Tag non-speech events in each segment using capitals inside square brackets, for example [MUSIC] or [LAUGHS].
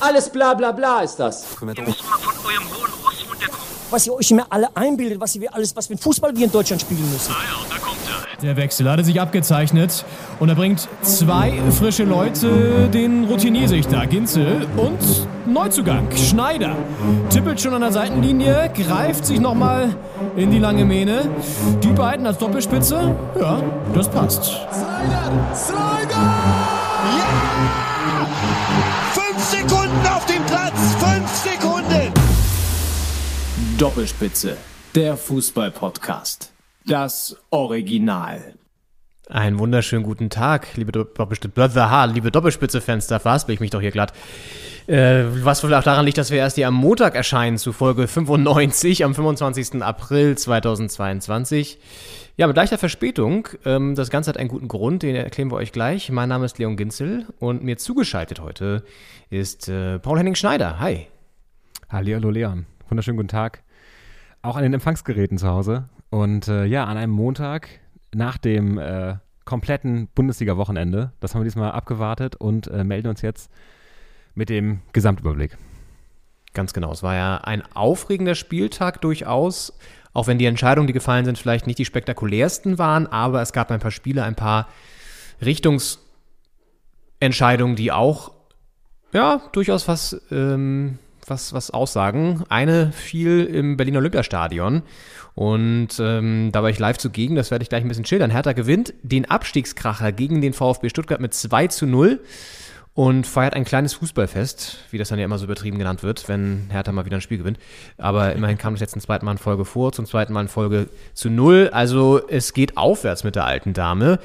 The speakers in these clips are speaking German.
Alles bla bla bla ist das. Ihr müsst mal von eurem hohen Ross runterkommen. was ihr euch immer alle einbildet, was wir alles, was für Fußball wir in Deutschland spielen müssen. Ah ja, da kommt er. Der Wechsel hatte sich abgezeichnet und er bringt zwei frische Leute, den Routiniersichter Ginzel und Neuzugang Schneider. Tippelt schon an der Seitenlinie, greift sich nochmal in die lange Mähne. Die beiden als Doppelspitze, ja, das passt. Slider! Slider! Fünf Sekunden auf dem Platz! Fünf Sekunden! Doppelspitze, der Fußball-Podcast. Das Original. Einen wunderschönen guten Tag, liebe, Doppelspitze, liebe Doppelspitze-Fans, da verhaspel ich mich doch hier glatt. Äh, was wohl auch daran liegt, dass wir erst hier am Montag erscheinen zu Folge 95 am 25. April 2022. Ja, mit leichter Verspätung. Ähm, das Ganze hat einen guten Grund, den erklären wir euch gleich. Mein Name ist Leon Ginzel und mir zugeschaltet heute ist äh, Paul-Henning Schneider. Hi. Hallihallo Leon. Wunderschönen guten Tag. Auch an den Empfangsgeräten zu Hause. Und äh, ja, an einem Montag nach dem äh, kompletten Bundesliga-Wochenende. Das haben wir diesmal abgewartet und äh, melden uns jetzt mit dem Gesamtüberblick. Ganz genau. Es war ja ein aufregender Spieltag durchaus, auch wenn die Entscheidungen, die gefallen sind, vielleicht nicht die spektakulärsten waren, aber es gab ein paar Spiele, ein paar Richtungsentscheidungen, die auch ja durchaus was, ähm, was, was aussagen. Eine fiel im Berliner Olympiastadion und ähm, da war ich live zugegen, das werde ich gleich ein bisschen schildern. Hertha gewinnt den Abstiegskracher gegen den VfB Stuttgart mit 2 zu 0 und feiert ein kleines Fußballfest, wie das dann ja immer so übertrieben genannt wird, wenn Hertha mal wieder ein Spiel gewinnt. Aber immerhin kam das jetzt zum zweiten Mal in Folge vor, zum zweiten Mal in Folge zu null. Also es geht aufwärts mit der alten Dame.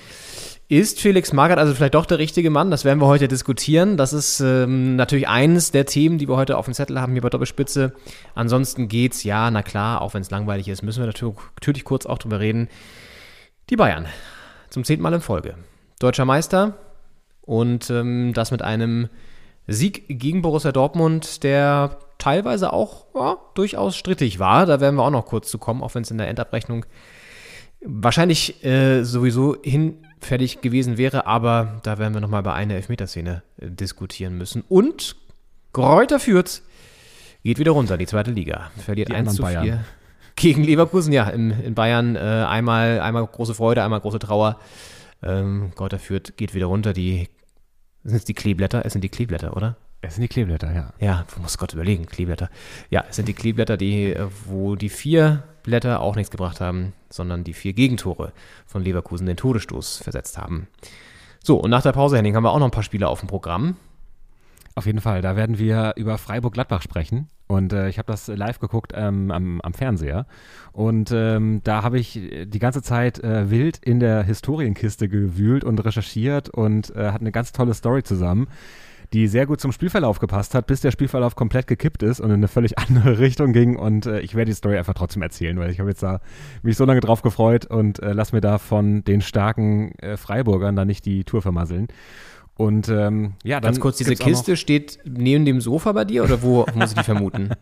Ist Felix Magath also vielleicht doch der richtige Mann? Das werden wir heute diskutieren. Das ist ähm, natürlich eines der Themen, die wir heute auf dem Zettel haben hier bei Doppelspitze. Ansonsten geht's, ja, na klar, auch wenn es langweilig ist, müssen wir natürlich, natürlich kurz auch drüber reden. Die Bayern. Zum zehnten Mal in Folge. Deutscher Meister, und ähm, das mit einem Sieg gegen Borussia Dortmund, der teilweise auch ja, durchaus strittig war. Da werden wir auch noch kurz zu kommen, auch wenn es in der Endabrechnung wahrscheinlich äh, sowieso hinfällig gewesen wäre. Aber da werden wir nochmal bei einer Elfmeterszene äh, diskutieren müssen. Und Kräuter Fürth geht wieder runter, die zweite Liga. Verliert Die 1 zu anderen 4 Bayern. gegen Leverkusen. Ja, in, in Bayern äh, einmal, einmal große Freude, einmal große Trauer. Ähm, Kräuter Fürth geht wieder runter. Die sind es die Kleeblätter? Es sind die Kleeblätter, oder? Es sind die Kleeblätter, ja. Ja, muss Gott überlegen, Kleeblätter. Ja, es sind die Kleeblätter, die, wo die vier Blätter auch nichts gebracht haben, sondern die vier Gegentore von Leverkusen den Todesstoß versetzt haben. So, und nach der Pause, Henning, haben wir auch noch ein paar Spiele auf dem Programm. Auf jeden Fall. Da werden wir über Freiburg-Gladbach sprechen. Und äh, ich habe das live geguckt ähm, am, am Fernseher. Und ähm, da habe ich die ganze Zeit äh, wild in der Historienkiste gewühlt und recherchiert und äh, hat eine ganz tolle Story zusammen, die sehr gut zum Spielverlauf gepasst hat, bis der Spielverlauf komplett gekippt ist und in eine völlig [LAUGHS] andere Richtung ging. Und äh, ich werde die Story einfach trotzdem erzählen, weil ich habe jetzt da mich so lange drauf gefreut und äh, lass mir da von den starken äh, Freiburgern da nicht die Tour vermasseln. Und ähm, ja, dann Ganz kurz, diese Kiste steht neben dem Sofa bei dir oder wo muss ich die vermuten? [LAUGHS]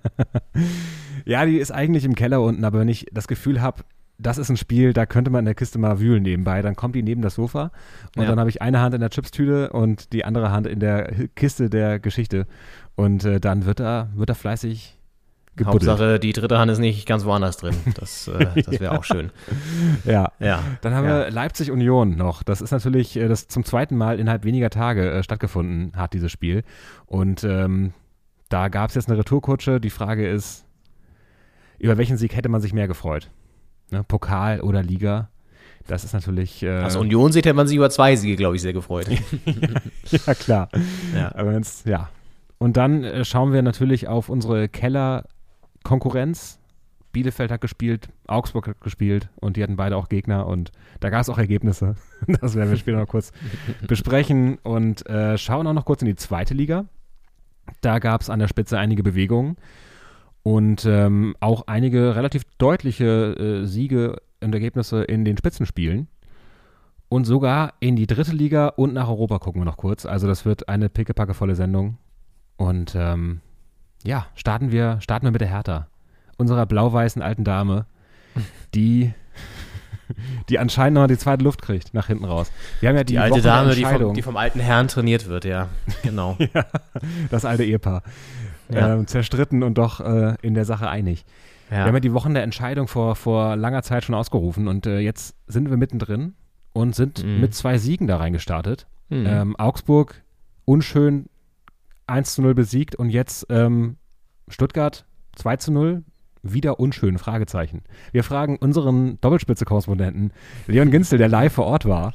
Ja, die ist eigentlich im Keller unten, aber wenn ich das Gefühl habe, das ist ein Spiel, da könnte man in der Kiste mal wühlen nebenbei, dann kommt die neben das Sofa und Ja. dann habe ich eine Hand in der Chipstüte und die andere Hand in der Kiste der Geschichte und äh, dann wird da, wird da fleißig gebuddelt. Hauptsache, die dritte Hand ist nicht ganz woanders drin. Das, äh, [LAUGHS] das wäre auch schön. Ja. Ja. Dann haben ja. wir Leipzig Union noch. Das ist natürlich, äh, das zum zweiten Mal innerhalb weniger Tage äh, stattgefunden hat, dieses Spiel. Und ähm, da gab es jetzt eine Retourkutsche. Die Frage ist, über welchen Sieg hätte man sich mehr gefreut? Ne? Pokal oder Liga? Das ist natürlich. Äh, Als Union sieht, hätte man sich über zwei Siege, glaube ich, sehr gefreut. [LAUGHS] ja, klar. Ja. Aber wenn's, ja. Und dann äh, schauen wir natürlich auf unsere Keller-Konkurrenz. Bielefeld hat gespielt, Augsburg hat gespielt und die hatten beide auch Gegner und da gab es auch Ergebnisse. [LAUGHS] Das werden wir später noch kurz [LAUGHS] besprechen und äh, schauen auch noch kurz in die zweite Liga. Da gab es an der Spitze einige Bewegungen und ähm, auch einige relativ deutliche äh, Siege und Ergebnisse in den Spitzenspielen. Und sogar in die dritte Liga und nach Europa gucken wir noch kurz. Also das wird eine pickepackevolle Sendung. Und ähm, ja, starten wir, starten wir mit der Hertha. Unserer blau-weißen alten Dame, [LAUGHS] die die anscheinend noch die zweite Luft kriegt, nach hinten raus. Wir haben ja die, Die alte Woche der Dame, die vom, die vom alten Herrn trainiert wird, ja. [LAUGHS] Genau. das alte Ehepaar. Ja. Ähm, zerstritten und doch äh, in der Sache einig. Wir haben ja ja. die Wochen der Entscheidung vor, vor langer Zeit schon ausgerufen und äh, jetzt sind wir mittendrin und sind Mhm. mit zwei Siegen da reingestartet. Mhm. Ähm, Augsburg unschön 1 zu 0 besiegt und jetzt ähm, Stuttgart 2 zu 0 wieder unschön, Fragezeichen. Wir fragen unseren Doppelspitze-Korrespondenten Leon Ginzel, der live vor Ort war.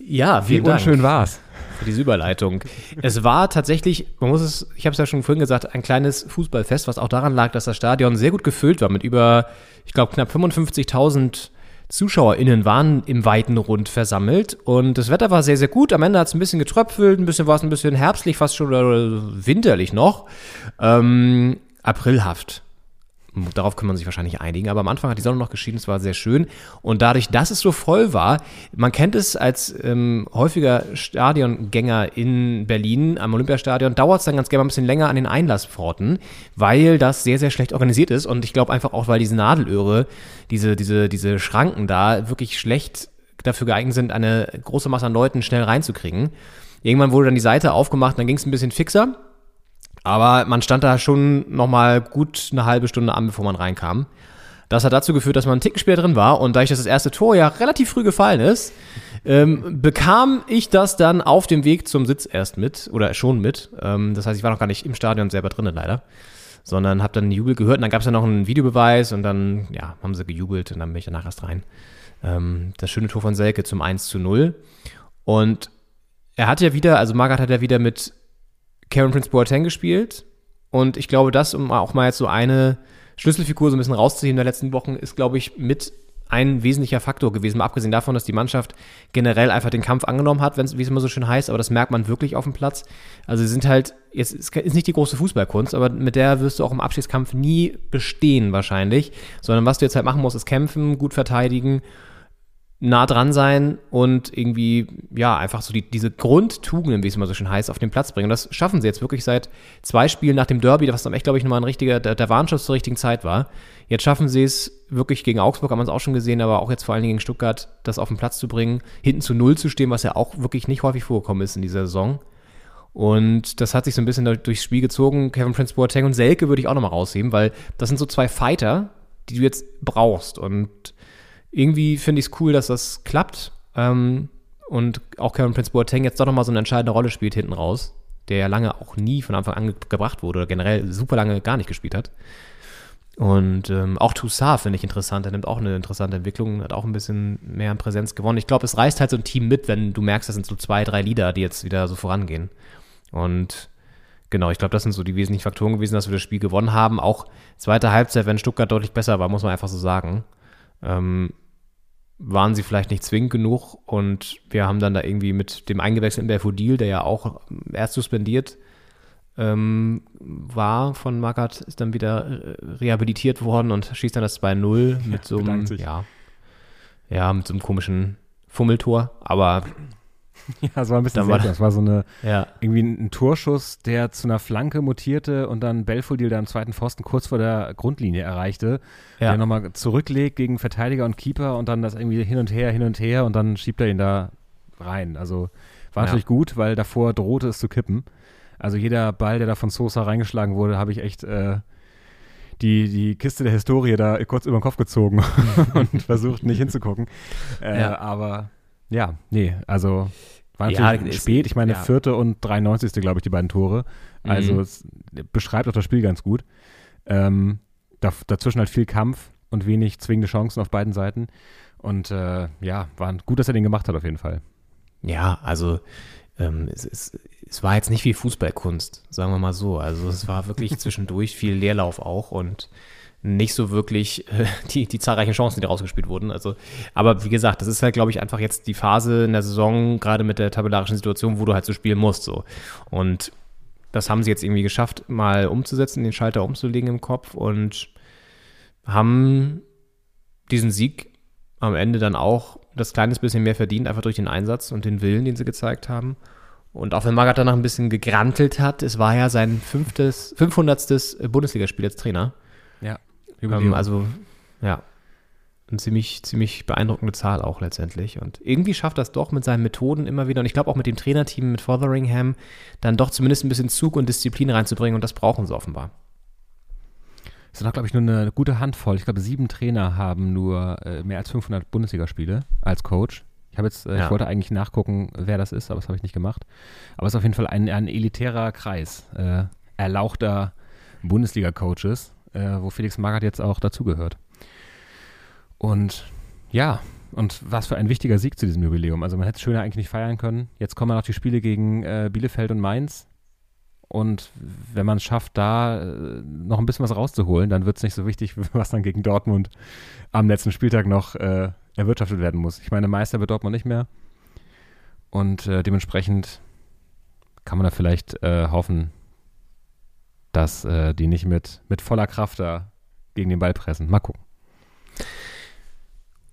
ja, Wie Dank. unschön war's? Für diese Überleitung. es war tatsächlich, man muss es, ich habe es ja schon vorhin gesagt, ein kleines Fußballfest, was auch daran lag, dass das Stadion sehr gut gefüllt war mit über, ich glaube, knapp 55.000 ZuschauerInnen waren im weiten Rund versammelt und das Wetter war sehr, sehr gut. Am Ende hat es ein bisschen getröpfelt, ein bisschen war es ein bisschen herbstlich, fast schon oder winterlich noch. Ähm, aprilhaft. Darauf kann man sich wahrscheinlich einigen, aber am Anfang hat die Sonne noch geschienen, es war sehr schön. Und dadurch, dass es so voll war, man kennt es als ähm, häufiger Stadiongänger in Berlin am Olympiastadion, dauert es dann ganz gerne mal ein bisschen länger an den Einlasspforten, weil das sehr, sehr schlecht organisiert ist. Und ich glaube einfach auch, weil diese Nadelöhre, diese, diese, diese Schranken da wirklich schlecht dafür geeignet sind, eine große Masse an Leuten schnell reinzukriegen. Irgendwann wurde dann die Seite aufgemacht, dann ging es ein bisschen fixer. Aber man stand da schon nochmal gut eine halbe Stunde an, bevor man reinkam. Das hat dazu geführt, dass man einen Ticken später drin war und dadurch, dass das erste Tor ja relativ früh gefallen ist, ähm, bekam ich das dann auf dem Weg zum Sitz erst mit oder schon mit. Ähm, das heißt, ich war noch gar nicht im Stadion selber drinnen leider, sondern habe dann einen Jubel gehört und dann gab es ja noch einen Videobeweis und dann ja, haben sie gejubelt und dann bin ich danach erst rein. Ähm, das schöne Tor von Selke zum 1 zu 0 und er hat ja wieder, also Magath hat ja wieder mit Karen Prince Boateng gespielt. Und ich glaube, das, um auch mal jetzt so eine Schlüsselfigur so ein bisschen rauszuheben in den letzten Wochen, ist, glaube ich, mit ein wesentlicher Faktor gewesen. Mal abgesehen davon, dass die Mannschaft generell einfach den Kampf angenommen hat, wie es immer so schön heißt, aber das merkt man wirklich auf dem Platz. Also sie sind halt, jetzt ist nicht die große Fußballkunst, aber mit der wirst du auch im Abschiedskampf nie bestehen wahrscheinlich, sondern was du jetzt halt machen musst, ist kämpfen, gut verteidigen, nah dran sein und irgendwie, ja, einfach so die, diese Grundtugenden, wie es immer so schön heißt, auf den Platz bringen. Und das schaffen sie jetzt wirklich seit zwei Spielen nach dem Derby, was dann echt, glaube ich, nochmal ein richtiger, der, der Warnschuss zur richtigen Zeit war. Jetzt schaffen sie es wirklich gegen Augsburg, haben wir es auch schon gesehen, aber auch jetzt vor allen Dingen gegen Stuttgart, das auf den Platz zu bringen, hinten zu Null zu stehen, was ja auch wirklich nicht häufig vorgekommen ist in dieser Saison. Und das hat sich so ein bisschen durch- durchs Spiel gezogen. Kevin Prince Boateng und Selke würde ich auch nochmal rausheben, weil das sind so zwei Fighter, die du jetzt brauchst. Und irgendwie finde ich es cool, dass das klappt. Ähm, und auch Kevin Prince Boateng jetzt doch nochmal so eine entscheidende Rolle spielt hinten raus, der ja lange auch nie von Anfang an ge- gebracht wurde oder generell super lange gar nicht gespielt hat. Und ähm, auch Toussaint finde ich interessant. Er nimmt auch eine interessante Entwicklung, hat auch ein bisschen mehr an Präsenz gewonnen. Ich glaube, es reißt halt so ein Team mit, wenn du merkst, das sind so zwei, drei Lieder, die jetzt wieder so vorangehen. Und genau, ich glaube, das sind so die wesentlichen Faktoren gewesen, dass wir das Spiel gewonnen haben. Auch zweite Halbzeit, wenn Stuttgart deutlich besser war, muss man einfach so sagen. Ähm, waren sie vielleicht nicht zwingend genug und wir haben dann da irgendwie mit dem eingewechselten Belfodil, der ja auch erst suspendiert ähm, war von Magath, ist dann wieder äh, rehabilitiert worden und schießt dann das 2-0 [LAUGHS] mit so einem, ja, ja, mit so einem komischen Fummeltor, aber [LAUGHS] Ja, das war ein bisschen seltsam. Das war so eine, ja, irgendwie ein Torschuss, der zu einer Flanke mutierte und dann Belfodil da am zweiten Pfosten kurz vor der Grundlinie erreichte. Ja. Der nochmal zurücklegt gegen Verteidiger und Keeper und dann das irgendwie hin und her, hin und her und dann schiebt er ihn da rein. Also war Ja. natürlich gut, weil davor drohte es zu kippen. Also jeder Ball, der da von Sosa reingeschlagen wurde, habe ich echt äh, die, die Kiste der Historie da kurz über den Kopf gezogen [LAUGHS] und versucht nicht hinzugucken. Äh, Ja. Aber ja, nee, also war Ja, natürlich ist- spät. Ich meine, ja. vierte und 93. glaube ich, die beiden Tore. Also Mhm. es beschreibt auch das Spiel ganz gut. Ähm, da, dazwischen halt viel Kampf und wenig zwingende Chancen auf beiden Seiten. Und äh, ja, war gut, dass er den gemacht hat auf jeden Fall. Ja, also ähm, es, es, es war jetzt nicht viel Fußballkunst, sagen wir mal so. Also es war wirklich [LAUGHS] zwischendurch viel Leerlauf auch und nicht so wirklich [LAUGHS] äh, die, die zahlreichen Chancen, die rausgespielt wurden. Also, aber wie gesagt, das ist halt, glaube ich, einfach jetzt die Phase in der Saison, gerade mit der tabellarischen Situation, wo du halt so spielen musst. So. Und das haben sie jetzt irgendwie geschafft, mal umzusetzen, den Schalter umzulegen im Kopf und haben diesen Sieg am Ende dann auch das kleines bisschen mehr verdient, einfach durch den Einsatz und den Willen, den sie gezeigt haben. Und auch wenn Magath danach ein bisschen gegrantelt hat, es war ja sein fünftes, 500. Bundesligaspiel als Trainer. Ähm, also, ja. eine ziemlich, ziemlich beeindruckende Zahl auch letztendlich. Und irgendwie schafft das doch mit seinen Methoden immer wieder, und ich glaube auch mit dem Trainerteam, mit Fotheringham, dann doch zumindest ein bisschen Zug und Disziplin reinzubringen und das brauchen sie offenbar. Es sind auch, glaube ich, nur eine gute Handvoll. Ich glaube, sieben Trainer haben nur äh, mehr als 500 Bundesligaspiele als Coach. Ich habe jetzt, äh, Ja. ich wollte eigentlich nachgucken, wer das ist, aber das habe ich nicht gemacht. Aber es ist auf jeden Fall ein, ein elitärer Kreis äh, erlauchter Bundesliga-Coaches, äh, wo Felix Magath jetzt auch dazugehört. Und ja, und was für ein wichtiger Sieg zu diesem Jubiläum. Also man hätte es schöner eigentlich nicht feiern können. Jetzt kommen noch die Spiele gegen äh, Bielefeld und Mainz. Und wenn man es schafft, da äh, noch ein bisschen was rauszuholen, dann wird es nicht so wichtig, [LAUGHS] was dann gegen Dortmund am letzten Spieltag noch äh, erwirtschaftet werden muss. Ich meine, Meister wird Dortmund nicht mehr. Und äh, dementsprechend kann man da vielleicht äh, hoffen, dass äh, die nicht mit, mit voller Kraft da gegen den Ball pressen. Mal gucken.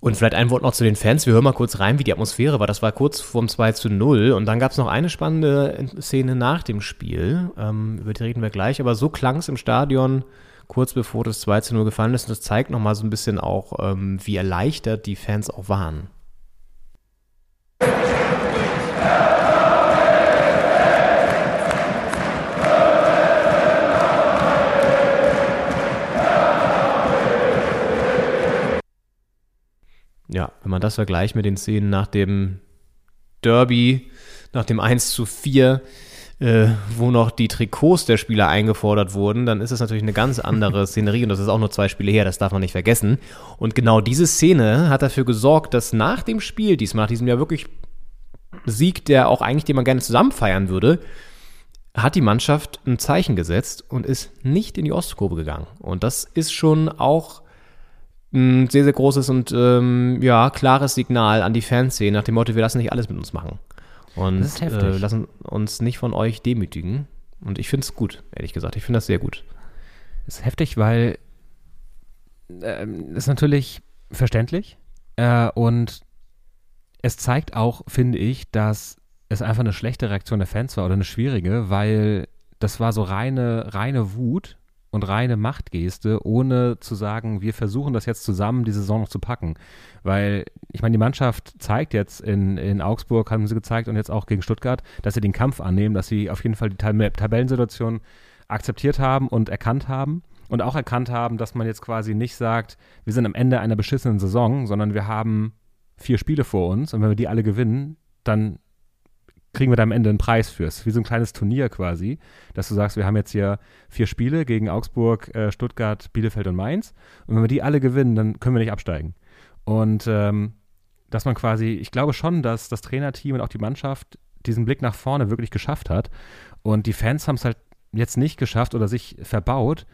Und vielleicht ein Wort noch zu den Fans. Wir hören mal kurz rein, wie die Atmosphäre war. Das war kurz vorm 2 zu 0. Und dann gab es noch eine spannende Szene nach dem Spiel. Ähm, über die reden wir gleich. Aber so klang es im Stadion kurz bevor das 2 zu 0 gefallen ist. Und das zeigt nochmal so ein bisschen auch, ähm, wie erleichtert die Fans auch waren. Ja, wenn man das vergleicht mit den Szenen nach dem Derby, nach dem 1 zu 4, äh, wo noch die Trikots der Spieler eingefordert wurden, dann ist das natürlich eine ganz andere [LAUGHS] Szenerie und das ist auch nur zwei Spiele her, das darf man nicht vergessen. Und genau diese Szene hat dafür gesorgt, dass nach dem Spiel, diesmal nach diesem Jahr wirklich Sieg, der auch eigentlich, den man gerne zusammen feiern würde, hat die Mannschaft ein Zeichen gesetzt und ist nicht in die Ostkurve gegangen. Und das ist schon auch ein sehr, sehr großes und ähm, ja, klares Signal an die Fanszene nach dem Motto, wir lassen nicht alles mit uns machen. Und Das ist heftig. äh, lassen uns nicht von euch demütigen. Und ich finde es gut, ehrlich gesagt. Ich finde das sehr gut. ist heftig, weil ähm, ist natürlich verständlich äh, und es zeigt auch, finde ich, dass es einfach eine schlechte Reaktion der Fans war oder eine schwierige, weil das war so reine, reine Wut und reine Machtgeste, ohne zu sagen, wir versuchen das jetzt zusammen, die Saison noch zu packen. Weil, ich meine, die Mannschaft zeigt jetzt in, in Augsburg, haben sie gezeigt und jetzt auch gegen Stuttgart, dass sie den Kampf annehmen, dass sie auf jeden Fall die Tab Tabellensituation akzeptiert haben und erkannt haben. Und auch erkannt haben, dass man jetzt quasi nicht sagt, wir sind am Ende einer beschissenen Saison, sondern wir haben vier Spiele vor uns und wenn wir die alle gewinnen, dann kriegen wir da am Ende einen Preis für. Es ist wie so ein kleines Turnier quasi, dass du sagst, wir haben jetzt hier vier Spiele gegen Augsburg, äh, Stuttgart, Bielefeld und Mainz. Und wenn wir die alle gewinnen, dann können wir nicht absteigen. Und ähm, dass man quasi, ich glaube schon, dass das Trainerteam und auch die Mannschaft diesen Blick nach vorne wirklich geschafft hat. Und die Fans haben es halt jetzt nicht geschafft oder sich verbaut,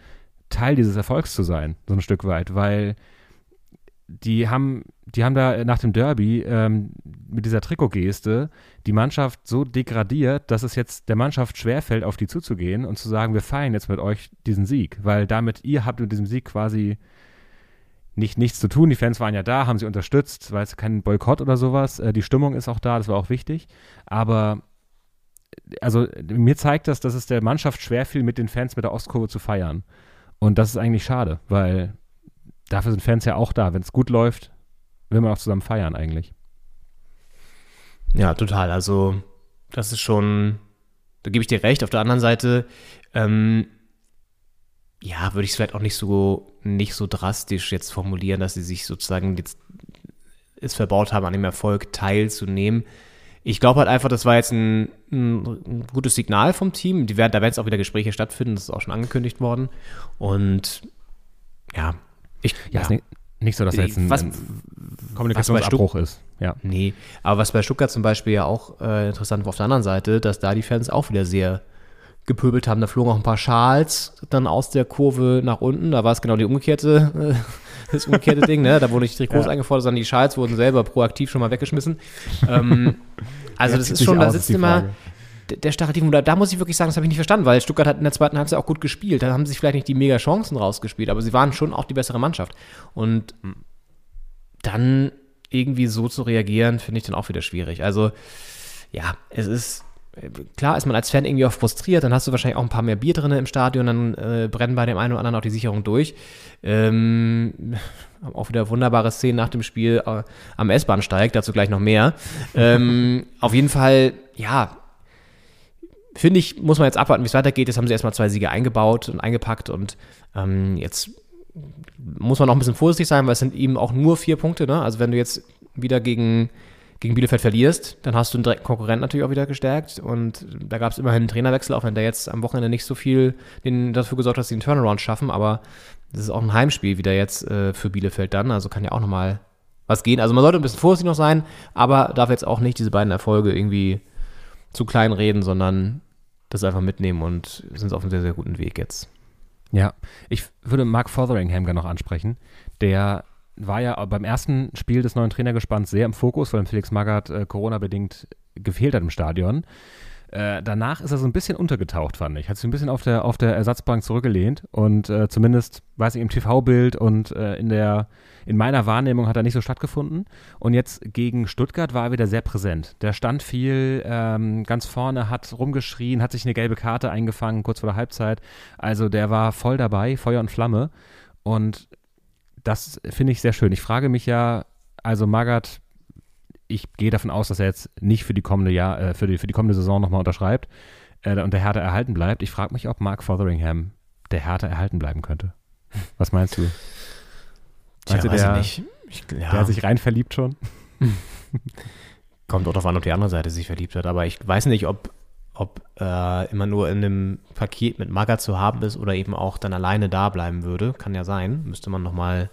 Teil dieses Erfolgs zu sein, so ein Stück weit, weil die haben, die haben da nach dem Derby ähm, mit dieser Trikotgeste die Mannschaft so degradiert, dass es jetzt der Mannschaft schwerfällt, auf die zuzugehen und zu sagen, wir feiern jetzt mit euch diesen Sieg, weil damit ihr habt mit diesem Sieg quasi nicht nichts zu tun. Die Fans waren ja da, haben sie unterstützt, weil es kein Boykott oder sowas. Äh, die Stimmung ist auch da, das war auch wichtig. Aber also mir zeigt das, dass es der Mannschaft schwerfiel, mit den Fans mit der Ostkurve zu feiern. Und das ist eigentlich schade, weil dafür sind Fans ja auch da. Wenn es gut läuft, will man auch zusammen feiern eigentlich. Ja, total. Also, das ist schon, da gebe ich dir recht. Auf der anderen Seite, ähm, ja, würde ich es vielleicht auch nicht so, nicht so drastisch jetzt formulieren, dass sie sich sozusagen jetzt es verbaut haben, an dem Erfolg teilzunehmen. Ich glaube halt einfach, das war jetzt ein, ein, gutes Signal vom Team. Die werden, da werden jetzt auch wieder Gespräche stattfinden, das ist auch schon angekündigt worden. Und ja, ich, Ja, ist nicht, so, dass da jetzt ein, Was- ein Kommunikationsabbruch ist. Ja. Nee, aber was bei Stuttgart zum Beispiel ja auch äh, interessant war auf der anderen Seite, dass da die Fans auch wieder sehr gepöbelt haben. Da flogen auch ein paar Schals dann aus der Kurve nach unten. Da war es genau die umgekehrte, äh, [LAUGHS] das umgekehrte Ding, ne? Da wurden nicht Trikots eingefordert, sondern die Schals wurden selber proaktiv schon mal weggeschmissen. Ähm, [LAUGHS] also Ja, das zieht ist schon, da sitzt immer der Stachel da, da muss ich wirklich sagen, das habe ich nicht verstanden, weil Stuttgart hat in der zweiten Halbzeit auch gut gespielt. Da haben sie sich vielleicht nicht die mega Chancen rausgespielt, aber sie waren schon auch die bessere Mannschaft. Und dann irgendwie so zu reagieren, finde ich dann auch wieder schwierig. Also, ja, es ist klar ist man als Fan irgendwie auch frustriert, dann hast du wahrscheinlich auch ein paar mehr Bier drin im Stadion, dann äh, brennen bei dem einen oder anderen auch die Sicherung durch. Ähm, [LAUGHS] auch wieder wunderbare Szenen nach dem Spiel äh, am S-Bahnsteig, dazu gleich noch mehr. ähm, [LAUGHS] auf jeden Fall, ja, finde ich, muss man jetzt abwarten, wie es weitergeht. Jetzt haben sie erstmal zwei Siege eingebaut und eingepackt und ähm, jetzt muss man auch ein bisschen vorsichtig sein, weil es sind eben auch nur vier Punkte. Ne? Also wenn du jetzt wieder gegen, gegen Bielefeld verlierst, dann hast du einen direkten Konkurrent natürlich auch wieder gestärkt. Und da gab es immerhin einen Trainerwechsel, auch wenn der jetzt am Wochenende nicht so viel den, dafür gesorgt hat, dass sie einen Turnaround schaffen. Aber das ist auch ein Heimspiel wieder jetzt äh, für Bielefeld dann. Also kann ja auch nochmal was gehen. Also man sollte ein bisschen vorsichtig noch sein, aber darf jetzt auch nicht diese beiden Erfolge irgendwie zu klein reden, sondern das einfach mitnehmen und sind auf einem sehr, sehr guten Weg jetzt. Ja, ich würde Mark Fotheringham gerne noch ansprechen. Der war ja beim ersten Spiel des neuen Trainergespanns sehr im Fokus, weil Felix Magath äh, Corona-bedingt gefehlt hat im Stadion. Äh, danach ist er so ein bisschen untergetaucht, fand ich. Hat sich ein bisschen auf der, auf der Ersatzbank zurückgelehnt und äh, zumindest, weiß ich, im TV-Bild und äh, in der, in meiner Wahrnehmung hat er nicht so stattgefunden. Und jetzt gegen Stuttgart war er wieder sehr präsent. Der stand viel ähm, ganz vorne, hat rumgeschrien, hat sich eine gelbe Karte eingefangen, kurz vor der Halbzeit. Also der war voll dabei, Feuer und Flamme. Und das finde ich sehr schön. Ich frage mich ja, also Magath ich gehe davon aus, dass er jetzt nicht für die kommende Jahr, äh, für, die, für die kommende Saison nochmal unterschreibt äh, und der Hertha erhalten bleibt. Ich frage mich, ob Mark Fotheringham der Hertha erhalten bleiben könnte. Was meinst du? Tja, Meinst du, weiß der, ich nicht. Ich, ja, der hat sich rein verliebt schon? kommt auch darauf an, ob die andere Seite sich verliebt hat. Aber ich weiß nicht, ob, ob äh, immer nur in einem Paket mit Maga zu haben ist oder eben auch dann alleine da bleiben würde. Kann ja sein. Müsste man nochmal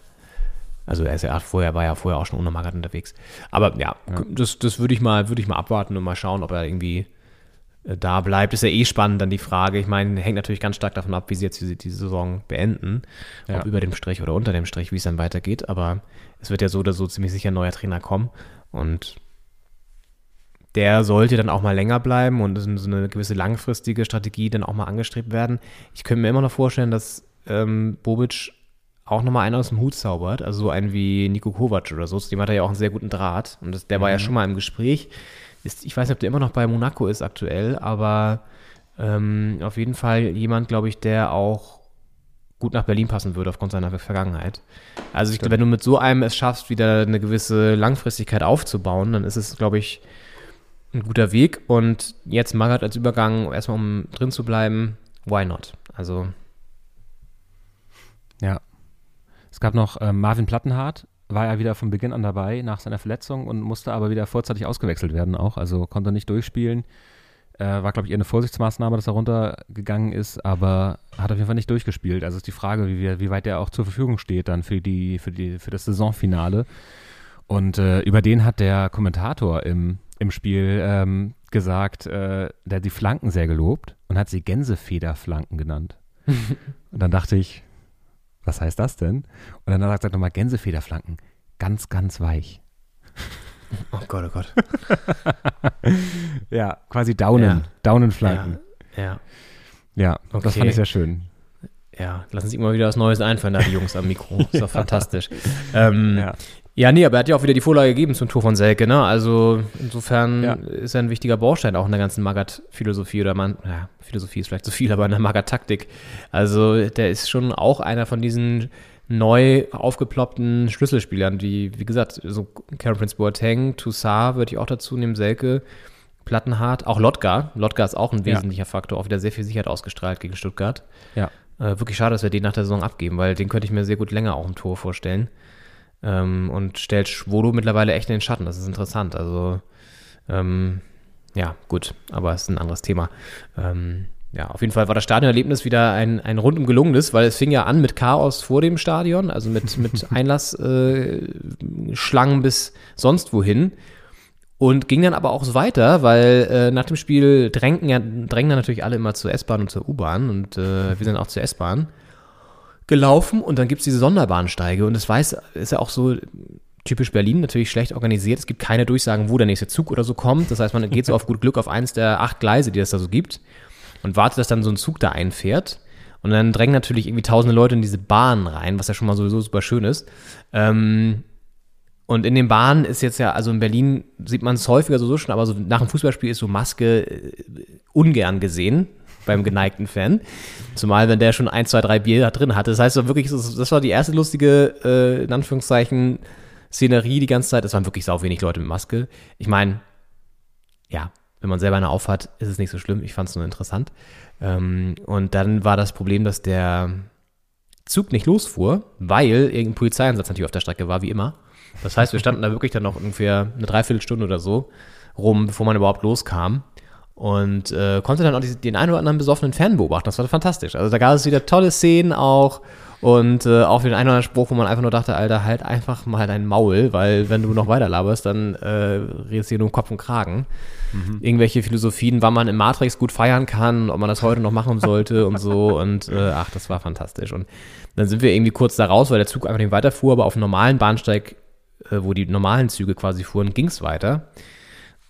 also er ist ja vorher, war ja vorher auch schon ohne Magath unterwegs. Aber ja, Ja. das, das würde ich mal, würde ich mal abwarten und mal schauen, ob er irgendwie äh, da bleibt. Ist ja eh spannend dann die Frage. Ich meine, hängt natürlich ganz stark davon ab, wie sie jetzt die, die Saison beenden. Ja. Ob über dem Strich oder unter dem Strich, wie es dann weitergeht. Aber es wird ja so oder so ziemlich sicher ein neuer Trainer kommen. Und der sollte dann auch mal länger bleiben und so eine gewisse langfristige Strategie dann auch mal angestrebt werden. Ich könnte mir immer noch vorstellen, dass ähm, Bobic auch nochmal einen aus dem Hut zaubert, also so einen wie Nico Kovac oder so, zu dem hat er ja auch einen sehr guten Draht und das, der war ja schon mal im Gespräch. Ist, ich weiß nicht, ob der immer noch bei Monaco ist aktuell, aber ähm, auf jeden Fall jemand, glaube ich, der auch gut nach Berlin passen würde aufgrund seiner Vergangenheit. Also ich, wenn du mit so einem es schaffst, wieder eine gewisse Langfristigkeit aufzubauen, dann ist es, glaube ich, ein guter Weg. Und jetzt Magath als Übergang, erstmal um drin zu bleiben, why not? Also Ja. Es gab noch ähm, Marvin Plattenhardt, war ja wieder von Beginn an dabei nach seiner Verletzung und musste aber wieder vorzeitig ausgewechselt werden auch, also konnte nicht durchspielen. Äh, war, glaube ich, eher eine Vorsichtsmaßnahme, dass er runtergegangen ist, aber hat auf jeden Fall nicht durchgespielt. Also ist die Frage, wie, wir- wie weit der auch zur Verfügung steht dann für, die, für, die, für das Saisonfinale. Und äh, über den hat der Kommentator im, im Spiel ähm, gesagt, äh, der hat die Flanken sehr gelobt und hat sie Gänsefederflanken genannt. [LAUGHS] und dann dachte ich, was heißt das denn? Und dann sagt er nochmal Gänsefederflanken, ganz, ganz weich. [LAUGHS] Oh Gott, oh Gott. [LAUGHS] Ja, quasi Daunen, Ja. Daunenflanken. Ja, Ja, das Okay. fand ich sehr schön. ja. Lassen sich immer wieder was Neues einfallen, da die Jungs am Mikro. Ist doch [LAUGHS] fantastisch. Ähm, ja. Ja. nee, aber er hat ja auch wieder die Vorlage gegeben zum Tor von Selke, ne? Also insofern Ja. ist er ein wichtiger Baustein auch in der ganzen Magath-Philosophie oder man, ja, Philosophie ist vielleicht zu viel, aber in der Magath-Taktik. Also der ist schon auch einer von diesen neu aufgeploppten Schlüsselspielern, die, wie gesagt, so Karen Prince Boateng, Toussaint würde ich auch dazu nehmen, Selke, Plattenhardt, auch Lotka. Lotka ist auch ein Ja. wesentlicher Faktor, auch wieder sehr viel Sicherheit ausgestrahlt gegen Stuttgart. Ja. Äh, wirklich schade, dass wir den nach der Saison abgeben, weil den könnte ich mir sehr gut länger auch im Tor vorstellen. Ähm, und stellt Schwodo mittlerweile echt in den Schatten. Das ist interessant. Also, ähm, ja, gut, aber es ist ein anderes Thema. Ähm, ja, auf jeden Fall war das Stadionerlebnis wieder ein, ein rundum gelungenes, weil es fing ja an mit Chaos vor dem Stadion, also mit, mit [LAUGHS] Einlassschlangen äh, bis sonst wohin. Und ging dann aber auch so weiter, weil äh, nach dem Spiel drängten ja, drängen dann natürlich alle immer zur S-Bahn und zur U-Bahn und äh, wir sind auch zur S-Bahn gelaufen und dann gibt's diese Sonderbahnsteige und das weiß, ist ja auch so typisch Berlin, natürlich schlecht organisiert. Es gibt keine Durchsagen, wo der nächste Zug oder so kommt. Das heißt, man geht so auf gut Glück auf eins der acht Gleise, die es da so gibt und wartet, dass dann so ein Zug da einfährt. Und dann drängen natürlich irgendwie tausende Leute in diese Bahn rein, was ja schon mal sowieso super schön ist. Ähm, Und in den Bahnen ist jetzt ja, also in Berlin sieht man es häufiger so, so schon, aber so nach dem Fußballspiel ist so Maske äh, ungern gesehen beim geneigten Fan. Zumal, wenn der schon ein, zwei, drei Bier da drin hatte. Das heißt, wirklich, das das war die erste lustige, äh, in Anführungszeichen, Szenerie die ganze Zeit. Es waren wirklich sau wenig Leute mit Maske. Ich meine, ja, wenn man selber eine aufhat, ist es nicht so schlimm. Ich fand es nur interessant. Ähm, und dann war das Problem, dass der Zug nicht losfuhr, weil irgendein Polizeieinsatz natürlich auf der Strecke war, wie immer. Das heißt, wir standen da wirklich dann noch ungefähr eine Dreiviertelstunde oder so rum, bevor man überhaupt loskam. Und äh, konnte dann auch die, den einen oder anderen besoffenen Fan beobachten. Das war fantastisch. Also da gab es wieder tolle Szenen auch. Und äh, auch den einen oder anderen Spruch, wo man einfach nur dachte, Alter, halt einfach mal dein Maul, weil wenn du noch weiter laberst, dann äh, redest du hier nur um Kopf und Kragen. Irgendwelche Philosophien, wann man im Matrix gut feiern kann, ob man das heute noch machen sollte [LAUGHS] und so. Und äh, ach, das war fantastisch. Und dann sind wir irgendwie kurz da raus, weil der Zug einfach nicht weiterfuhr, aber auf dem normalen Bahnsteig, äh, wo die normalen Züge quasi fuhren, ging es weiter.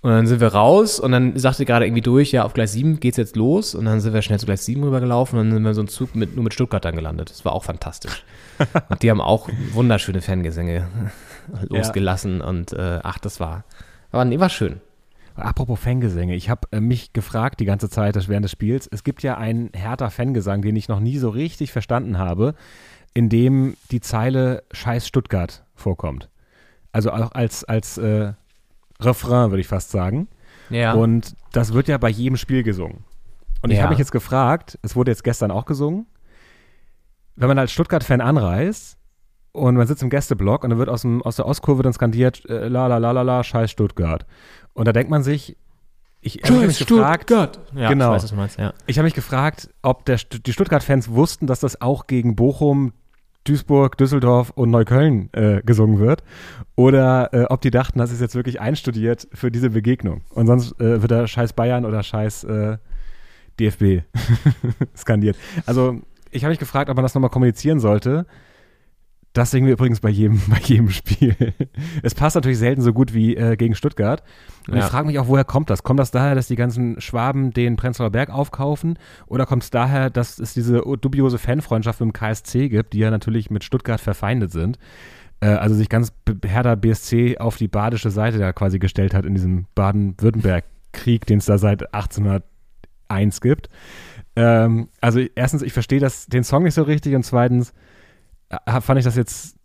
Und dann sind wir raus und dann sagte gerade irgendwie durch, ja, auf Gleis 7 geht's jetzt los. Und dann sind wir schnell zu Gleis 7 rübergelaufen und dann sind wir so einen Zug mit, nur mit Stuttgart dann gelandet. Das war auch fantastisch. [LAUGHS] und die haben auch wunderschöne Fangesänge losgelassen und äh, ach, das war, war, nee, war schön. Apropos Fangesänge, ich habe äh, mich gefragt die ganze Zeit während des Spiels, es gibt ja einen härter Fangesang, den ich noch nie so richtig verstanden habe, in dem die Zeile Scheiß Stuttgart vorkommt. Also auch als, als äh, Refrain, würde ich fast sagen. Ja. Und das wird ja bei jedem Spiel gesungen. Und ich Ja. habe mich jetzt gefragt, es wurde jetzt gestern auch gesungen, wenn man als Stuttgart-Fan anreist und man sitzt im Gästeblock und dann wird aus, dem, aus der Ostkurve dann skandiert, äh, la la la la la, scheiß Stuttgart. Und da denkt man sich, ich, habe mich gefragt, Ja, Genau. ich weiß, meinst, ja. ich habe mich gefragt, ob der, die Stuttgart-Fans wussten, dass das auch gegen Bochum, Duisburg, Düsseldorf und Neukölln äh, gesungen wird. Oder äh, ob die dachten, das ist jetzt wirklich einstudiert für diese Begegnung. Und sonst äh, wird da Scheiß Bayern oder Scheiß äh, DFB [LAUGHS] skandiert. Also ich habe mich gefragt, ob man das nochmal kommunizieren sollte. Das singen wir übrigens bei jedem, [LAUGHS] bei jedem Spiel. Es passt natürlich selten so gut wie äh, gegen Stuttgart. Und Ja. ich frage mich auch, woher kommt das? Kommt das daher, dass die ganzen Schwaben den Prenzlauer Berg aufkaufen? Oder kommt es daher, dass es diese dubiose Fanfreundschaft mit dem KSC gibt, die ja natürlich mit Stuttgart verfeindet sind? Äh, also sich ganz Hertha BSC auf die badische Seite da quasi gestellt hat in diesem Baden-Württemberg-Krieg, den es da seit 1801 gibt. Ähm, also erstens, ich verstehe das, den Song nicht so richtig und zweitens fand ich das jetzt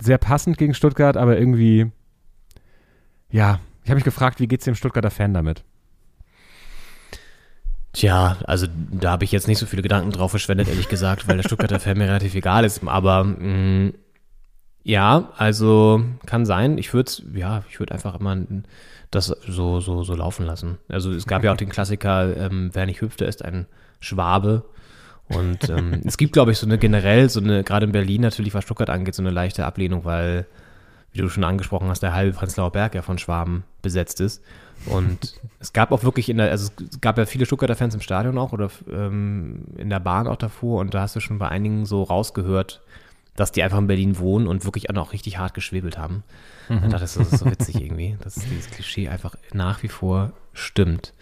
sehr passend gegen Stuttgart, aber irgendwie, ja, ich habe mich gefragt, wie geht's dem Stuttgarter Fan damit? Tja, also da habe ich jetzt nicht so viele Gedanken drauf verschwendet, ehrlich gesagt, weil der Stuttgarter Fan mir relativ egal ist. Aber mh, ja, also kann sein. Ich würde ja, ich würde einfach immer das so, so, so laufen lassen. Also es gab ja auch [LAUGHS] den Klassiker, ähm, wer nicht hüpft, der ist ein Schwabe. Und ähm, [LAUGHS] es gibt, glaube ich, so eine generell, so eine, gerade in Berlin natürlich, was Stuttgart angeht, so eine leichte Ablehnung, weil, wie du schon angesprochen hast, der halbe Prenzlauer Berg ja von Schwaben besetzt ist. Und [LAUGHS] es gab auch wirklich in der, also es gab ja viele Stuttgarter Fans im Stadion auch oder ähm, in der Bahn auch davor und da hast du schon bei einigen so rausgehört, dass die einfach in Berlin wohnen und wirklich auch noch richtig hart geschwebelt haben. Mhm. Da dachte ich, das ist so witzig [LAUGHS] irgendwie, dass dieses Klischee einfach nach wie vor stimmt.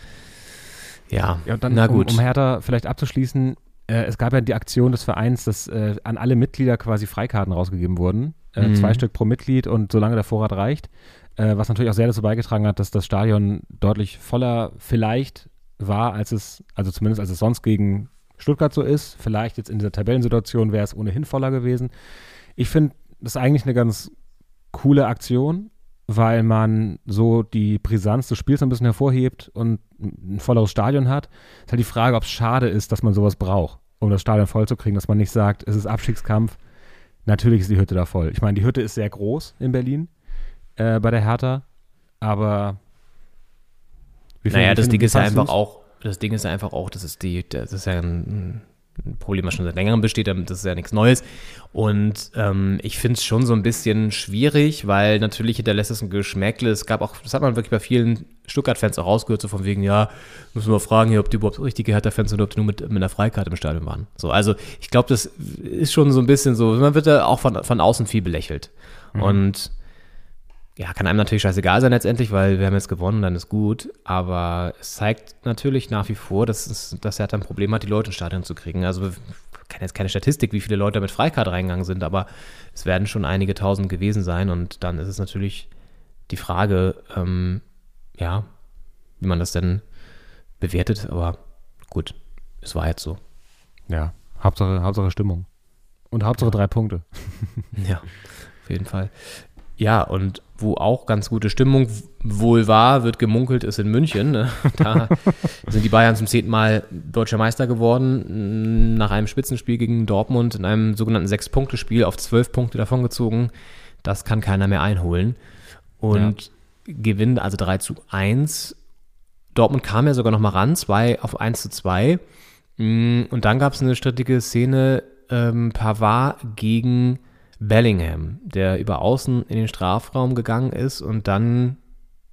Ja, Ja, und dann, na um, gut. um Hertha vielleicht abzuschließen, äh, es gab ja die Aktion des Vereins, dass äh, an alle Mitglieder quasi Freikarten rausgegeben wurden. Äh, Mhm. Zwei Stück pro Mitglied und solange der Vorrat reicht. Äh, was natürlich auch sehr dazu beigetragen hat, dass das Stadion deutlich voller vielleicht war, als es, also zumindest als es sonst gegen Stuttgart so ist. Vielleicht jetzt in dieser Tabellensituation wäre es ohnehin voller gewesen. Ich finde, das ist eigentlich eine ganz coole Aktion, weil man so die Brisanz des Spiels ein bisschen hervorhebt und ein volleres Stadion hat. Es ist halt die Frage, ob es schade ist, dass man sowas braucht, um das Stadion voll zu kriegen, dass man nicht sagt, es ist Abstiegskampf. Natürlich ist die Hütte da voll. Ich meine, die Hütte ist sehr groß in Berlin äh, bei der Hertha, aber wie Naja, find- das Ding ist ja einfach auch, das Ding ist einfach auch, das ist die, das ist ja ein, ein Problem, was schon seit längerem besteht, das ist ja nichts Neues. Und ähm, ich finde es schon so ein bisschen schwierig, weil natürlich hinterlässt es ein Geschmäckle. Es gab auch, das hat man wirklich bei vielen Stuttgart-Fans auch rausgehört, so von wegen, ja, müssen wir mal fragen, hier, ob die überhaupt richtige Hertha-Fans sind oder ob die nur mit, mit einer Freikarte im Stadion waren. So, also ich glaube, das ist schon so ein bisschen so, man wird da auch von, von außen viel belächelt. Und ja, kann einem natürlich scheißegal sein letztendlich, weil wir haben jetzt gewonnen, dann ist gut. Aber es zeigt natürlich nach wie vor, dass, es, dass er halt ein Problem hat, die Leute ins Stadion zu kriegen. Also kenne jetzt keine Statistik, wie viele Leute mit Freikarte reingegangen sind, aber es werden schon einige tausend gewesen sein und dann ist es natürlich die Frage, ähm, ja, wie man das denn bewertet, aber gut, es war jetzt so. Ja, Hauptsache, Hauptsache Stimmung. Und Hauptsache drei Punkte. Ja, auf jeden Fall. Ja, und wo auch ganz gute Stimmung wohl war, wird gemunkelt, ist in München. Ne? [LAUGHS] Da sind die Bayern zum zehnten Mal deutscher Meister geworden, nach einem Spitzenspiel gegen Dortmund in einem sogenannten Sechs-Punkte-Spiel auf zwölf Punkte davongezogen. Das kann keiner mehr einholen. Und gewinnt also 3 zu 1. Dortmund kam ja sogar noch mal ran, 2 auf 1 zu 2. Mm, Und dann gab es eine strittige Szene, ähm, Pavard gegen Bellingham, der über außen in den Strafraum gegangen ist und dann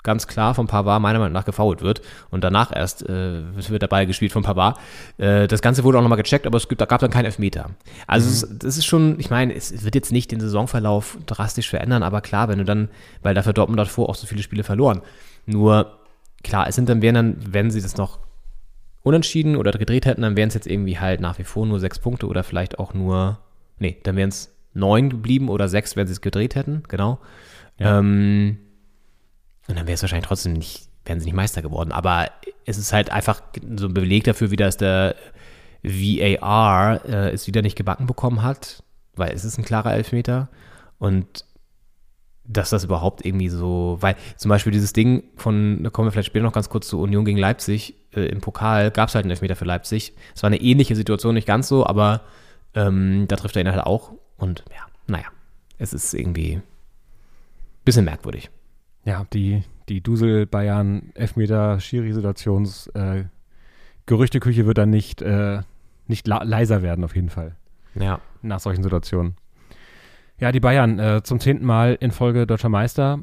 ganz klar von Pavard meiner Meinung nach gefoult wird und danach erst äh, wird der Ball gespielt von Pavard. Äh, das Ganze wurde auch nochmal gecheckt, aber es gibt, da gab dann keinen Elfmeter. Also es, das ist schon, ich meine, es wird jetzt nicht den Saisonverlauf drastisch verändern, aber klar, wenn du dann, weil dafür Dortmund davor auch so viele Spiele verloren. Nur klar, es sind dann, wären dann, wenn sie das noch unentschieden oder gedreht hätten, dann wären es jetzt irgendwie halt nach wie vor nur sechs Punkte oder vielleicht auch nur, nee, dann wären es neun geblieben oder sechs, wenn sie es gedreht hätten, genau. Ähm, und dann wäre es wahrscheinlich trotzdem nicht, wären sie nicht Meister geworden. Aber es ist halt einfach so ein Beleg dafür, wie das der VAR äh, es wieder nicht gebacken bekommen hat, weil es ist ein klarer Elfmeter. Und dass das überhaupt irgendwie so, weil zum Beispiel dieses Ding von, da kommen wir vielleicht später noch ganz kurz zu Union gegen Leipzig, äh, im Pokal gab es halt einen Elfmeter für Leipzig. Es war eine ähnliche Situation, nicht ganz so, aber ähm, da trifft er ihn halt auch. Und ja, naja, es ist irgendwie ein bisschen merkwürdig. Ja, die, die Dusel-Bayern-Elfmeter-Schiri-Situations äh, Gerüchteküche wird dann nicht, äh, nicht leiser werden, auf jeden Fall, Ja. nach solchen Situationen. Ja, die Bayern äh, zum zehnten Mal in Folge deutscher Meister.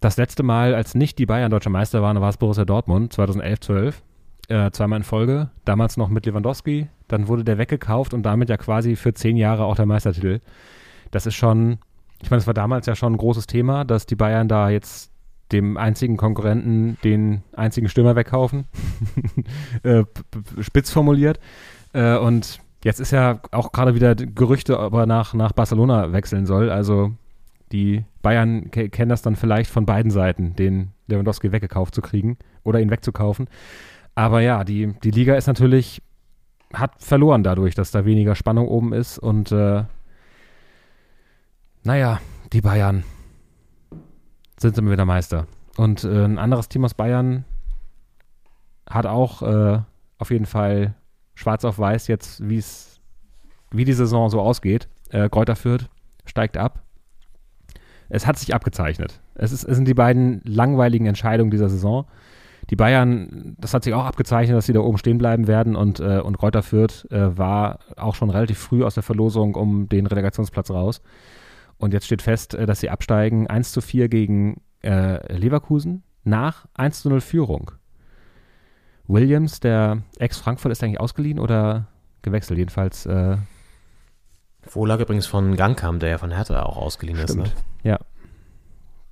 Das letzte Mal, als nicht die Bayern deutscher Meister waren, war es Borussia Dortmund, 2011-12. Äh, zweimal in Folge, damals noch mit Lewandowski. Dann wurde der weggekauft und damit ja quasi für zehn Jahre auch der Meistertitel. Das ist schon, ich meine, es war damals ja schon ein großes Thema, dass die Bayern da jetzt dem einzigen Konkurrenten den einzigen Stürmer wegkaufen. [LAUGHS] äh, spitz formuliert. Äh, und jetzt ist ja auch gerade wieder Gerüchte, ob er nach, nach Barcelona wechseln soll. Also die Bayern ke kennen das dann vielleicht von beiden Seiten, den Lewandowski weggekauft zu kriegen oder ihn wegzukaufen. Aber ja, die, die Liga ist natürlich, hat verloren dadurch, dass da weniger Spannung oben ist und äh, naja, die Bayern sind immer wieder Meister. Und äh, ein anderes Team aus Bayern hat auch äh, auf jeden Fall schwarz auf weiß jetzt, wie die Saison so ausgeht. Äh, Kräuter Fürth steigt ab. Es hat sich abgezeichnet. Es, ist, es sind die beiden langweiligen Entscheidungen dieser Saison. Die Bayern, das hat sich auch abgezeichnet, dass sie da oben stehen bleiben werden und, äh, und Kräuter Fürth äh, war auch schon relativ früh aus der Verlosung um den Relegationsplatz raus. Und jetzt steht fest, äh, dass sie absteigen 1 zu 4 gegen äh, Leverkusen nach 1 zu 0 Führung. Williams, der Ex-Frankfurt, ist eigentlich ausgeliehen oder gewechselt? Jedenfalls, äh, Vorlage übrigens von Gangkam, der ja von Hertha auch ausgeliehen ist. Ne? ja.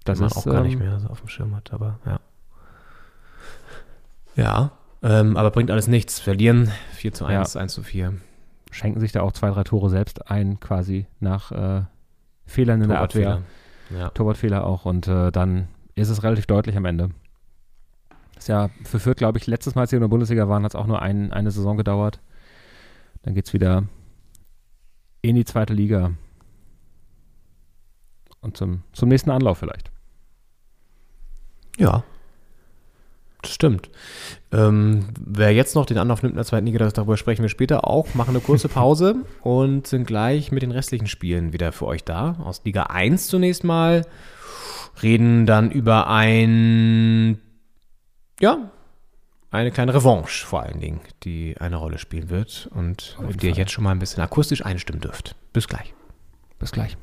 Das man ist auch gar nicht ähm, mehr so auf dem Schirm hat, aber ja. Ja, ähm, aber bringt alles nichts. Verlieren 4 zu 1, 1 zu 4. Schenken sich da auch zwei, drei Tore selbst ein, quasi nach äh, Fehlern in der Abwehr. Torwartfehler. Ja. Torwartfehler auch und äh, dann ist es relativ deutlich am Ende. Ist ja für Fürth, glaube ich, letztes Mal, als sie in der Bundesliga waren, hat es auch nur ein, eine Saison gedauert. Dann geht es wieder in die zweite Liga. Und zum, zum nächsten Anlauf vielleicht. Ja. Das stimmt. Ähm, wer jetzt noch den Anlauf nimmt in der zweiten Liga, darüber sprechen wir später auch, machen eine kurze [LAUGHS] Pause und sind gleich mit den restlichen Spielen wieder für euch da. Aus Liga 1 zunächst mal. Reden dann über ein, ja, eine kleine Revanche vor allen Dingen, die eine Rolle spielen wird und auf die ihr jetzt schon mal ein bisschen akustisch einstimmen dürft. Bis gleich. Bis gleich.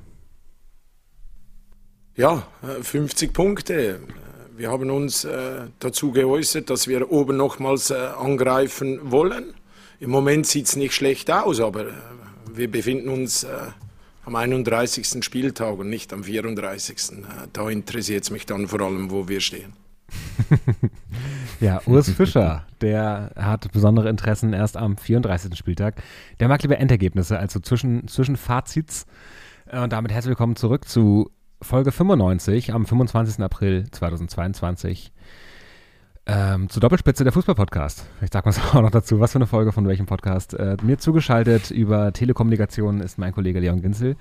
Ja, äh, 50 Punkte. Wir haben uns äh, dazu geäußert, dass wir oben nochmals äh, angreifen wollen. Im Moment sieht es nicht schlecht aus, aber äh, wir befinden uns äh, am 31. Spieltag und nicht am 34. Äh, da interessiert es mich dann vor allem, wo wir stehen. [LAUGHS] Ja, Urs Fischer, der hat besondere Interessen erst am 34. Spieltag. Der mag lieber Endergebnisse, also zwischen, zwischen Fazits. Äh, Und damit herzlich willkommen zurück zu Folge 95 am 25. April 2022. Ähm, zur Doppelspitze der Fußball-Podcast. Ich sag mal [LAUGHS] auch noch dazu, was für eine Folge von welchem Podcast. Äh, mir zugeschaltet über Telekommunikation ist mein Kollege Leon Ginzel.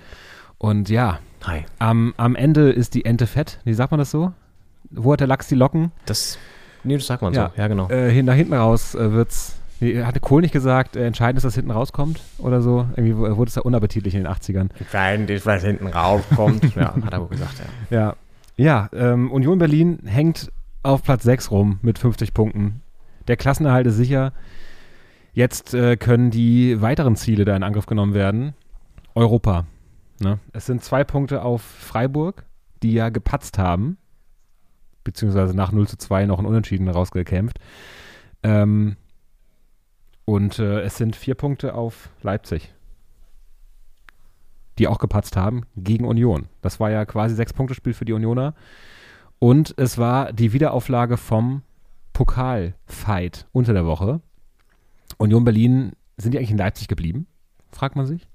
Und ja, Hi. am, am Ende ist die Ente fett. Wie sagt man das so? Wo hat der Lachs die Locken? Das, nee, das sagt man so. Ja, genau. Äh, nach hinten raus äh, wird's. Nee, hatte Kohl nicht gesagt, äh, entscheidend ist, dass hinten rauskommt oder so? Irgendwie wurde es ja unappetitlich in den 80ern. Entscheidend ist, was hinten rauskommt. [LAUGHS] ja, hat er wohl gesagt, ja. Ja, ja ähm, Union Berlin hängt auf Platz 6 rum mit 50 Punkten. Der Klassenerhalt ist sicher. Jetzt äh, können die weiteren Ziele da in Angriff genommen werden. Europa. Ne? Es sind zwei Punkte auf Freiburg, die ja gepatzt haben. Beziehungsweise nach 0 zu 2 noch ein Unentschieden rausgekämpft. Ähm, und äh, es sind vier Punkte auf Leipzig, die auch gepatzt haben gegen Union. Das war ja quasi Sechs-Punkte-Spiel für die Unioner. Und es war die Wiederauflage vom Pokal-Fight unter der Woche. Union Berlin, sind die eigentlich in Leipzig geblieben? Fragt man sich.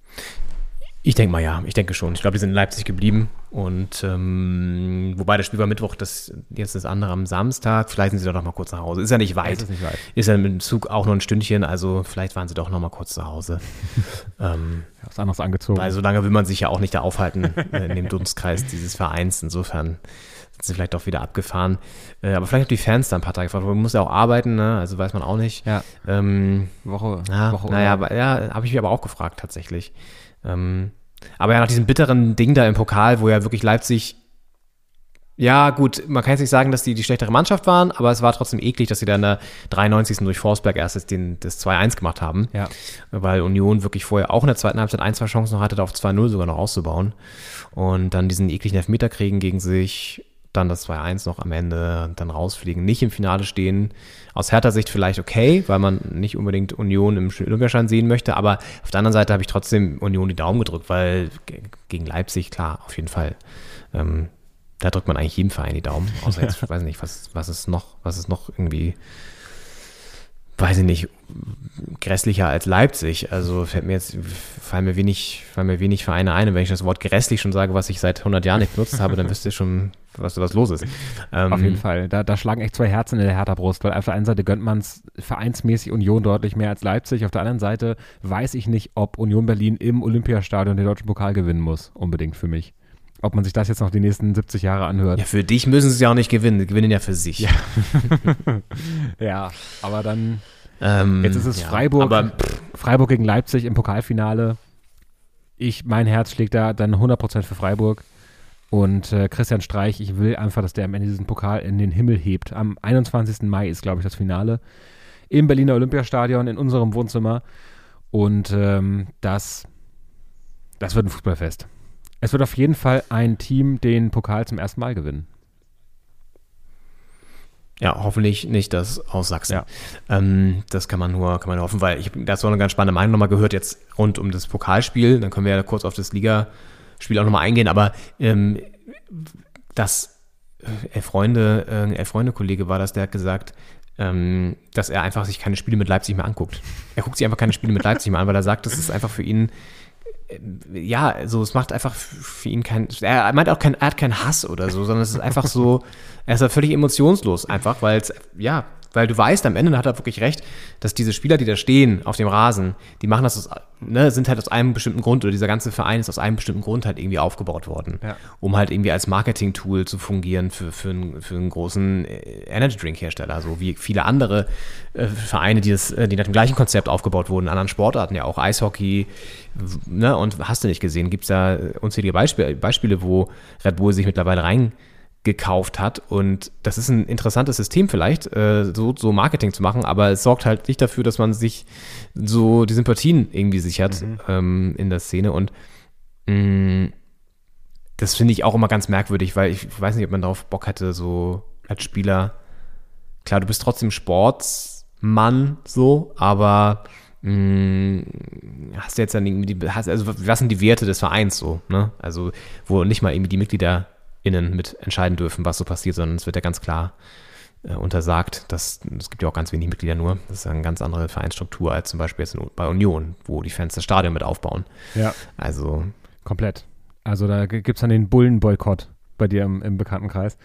Ich denke mal ja, ich denke schon. Ich glaube, die sind in Leipzig geblieben. Und ähm, wobei das Spiel war Mittwoch, das jetzt das andere am Samstag. Vielleicht sind sie doch noch mal kurz nach Hause. Ist ja nicht weit. Ist nicht weit. Ist ja mit dem Zug auch noch ein Stündchen, also vielleicht waren sie doch noch mal kurz zu Hause. [LAUGHS] ähm, was anderes angezogen. weil so lange will man sich ja auch nicht da aufhalten äh, in dem Dunstkreis dieses Vereins. Insofern sind sie vielleicht doch wieder abgefahren. Äh, aber vielleicht haben die Fans da ein paar Tage gefragt. Man muss ja auch arbeiten, ne? also weiß man auch nicht. ja, Ähm, Woche, ja, Woche naja, aber, ja, habe ich mich aber auch gefragt tatsächlich. Ähm, aber ja, nach diesem bitteren Ding da im Pokal, wo ja wirklich Leipzig, ja gut, man kann jetzt nicht sagen, dass die die schlechtere Mannschaft waren, aber es war trotzdem eklig, dass sie dann in der 93. durch Forsberg erst das, den, das 2-1 gemacht haben. Ja. Weil Union wirklich vorher auch in der zweiten Halbzeit ein, zwei Chancen noch hatte, da auf 2-0 sogar noch auszubauen. Und dann diesen ekligen Elfmeter kriegen gegen sich, dann das 2-1 noch am Ende, und dann rausfliegen, nicht im Finale stehen. Aus härter Sicht vielleicht okay, weil man nicht unbedingt Union im Olympiaschein sehen möchte, aber auf der anderen Seite habe ich trotzdem Union die Daumen gedrückt, weil ge- gegen Leipzig, klar, auf jeden Fall. Ähm, da drückt man eigentlich jedem Verein die Daumen. Außer jetzt, [LAUGHS] weiß ich nicht, was, was ist noch, was ist noch irgendwie, weiß ich nicht, grässlicher als Leipzig. Also fällt mir jetzt, fallen mir wenig, fallen mir wenig Vereine ein. Und wenn ich das Wort grässlich schon sage, was ich seit 100 Jahren nicht benutzt habe, dann wisst ihr schon, was, was los ist. Ähm, Auf jeden Fall. Da, da schlagen echt zwei Herzen in der Hertha-Brust, weil auf der einen Seite gönnt man es vereinsmäßig Union deutlich mehr als Leipzig. Auf der anderen Seite weiß ich nicht, ob Union Berlin im Olympiastadion den deutschen Pokal gewinnen muss, unbedingt für mich. Ob man sich das jetzt noch die nächsten 70 Jahre anhört. Ja, für dich müssen sie es ja auch nicht gewinnen. Die gewinnen ja für sich. Ja, [LAUGHS] Ja, aber dann ähm, Jetzt ist es ja, Freiburg, Aber Freiburg gegen Leipzig im Pokalfinale. Ich, mein Herz schlägt da dann 100% für Freiburg. Und äh, Christian Streich, ich will einfach, dass der am Ende diesen Pokal in den Himmel hebt. Am 21. Mai ist, glaube ich, das Finale. Im Berliner Olympiastadion, in unserem Wohnzimmer. Und ähm, das, das wird ein Fußballfest. Es wird auf jeden Fall ein Team den Pokal zum ersten Mal gewinnen. Ja, hoffentlich nicht das aus Sachsen. Ja. Ähm, das kann man nur, kann man nur hoffen, weil ich habe dazu eine ganz spannende Meinung nochmal gehört, jetzt rund um das Pokalspiel. Dann können wir ja kurz auf das Ligaspiel auch nochmal eingehen, aber ähm, das äh, Freunde, äh, Elf Freunde Kollege war das, der hat gesagt, ähm, dass er einfach sich keine Spiele mit Leipzig mehr anguckt. Er guckt sich einfach keine Spiele mit Leipzig mehr an, weil er sagt, das ist einfach für ihn ja, also es macht einfach für ihn kein, er meint auch kein, er hat keinen Hass oder so, sondern es ist einfach so, er ist halt völlig emotionslos einfach, weil es, ja, weil du weißt, am Ende hat er wirklich recht, dass diese Spieler, die da stehen auf dem Rasen, die machen das, aus, ne, sind halt aus einem bestimmten Grund oder dieser ganze Verein ist aus einem bestimmten Grund halt irgendwie aufgebaut worden, Ja. um halt irgendwie als Marketing-Tool zu fungieren für, für, einen, für einen großen äh, Energy-Drink-Hersteller, so wie viele andere äh, Vereine, die, das, äh, die nach dem gleichen Konzept aufgebaut wurden, in anderen Sportarten ja auch, Eishockey, ne, und hast du nicht gesehen, gibt es da unzählige Beispiele, Beispiele, wo Red Bull sich mittlerweile reingekauft hat und das ist ein interessantes System vielleicht, äh, so, so Marketing zu machen, aber es sorgt halt nicht dafür, dass man sich so die Sympathien irgendwie sichert ähm, in der Szene und mh, das finde ich auch immer ganz merkwürdig, weil ich weiß nicht, ob man darauf Bock hätte, so als Spieler. Klar, du bist trotzdem Sportsmann, so, aber mh, hast du jetzt dann irgendwie die, hast, also was sind die Werte des Vereins so, ne? Also, wo nicht mal irgendwie die MitgliederInnen mit entscheiden dürfen, was so passiert, sondern es wird ja ganz klar äh, untersagt. Das, es gibt ja auch ganz wenig Mitglieder nur. Das ist eine ganz andere Vereinsstruktur als zum Beispiel jetzt in, bei Union, wo die Fans das Stadion mit aufbauen. Ja. Also Komplett. Also da gibt es dann den Bullenboykott bei dir im, im Bekanntenkreis.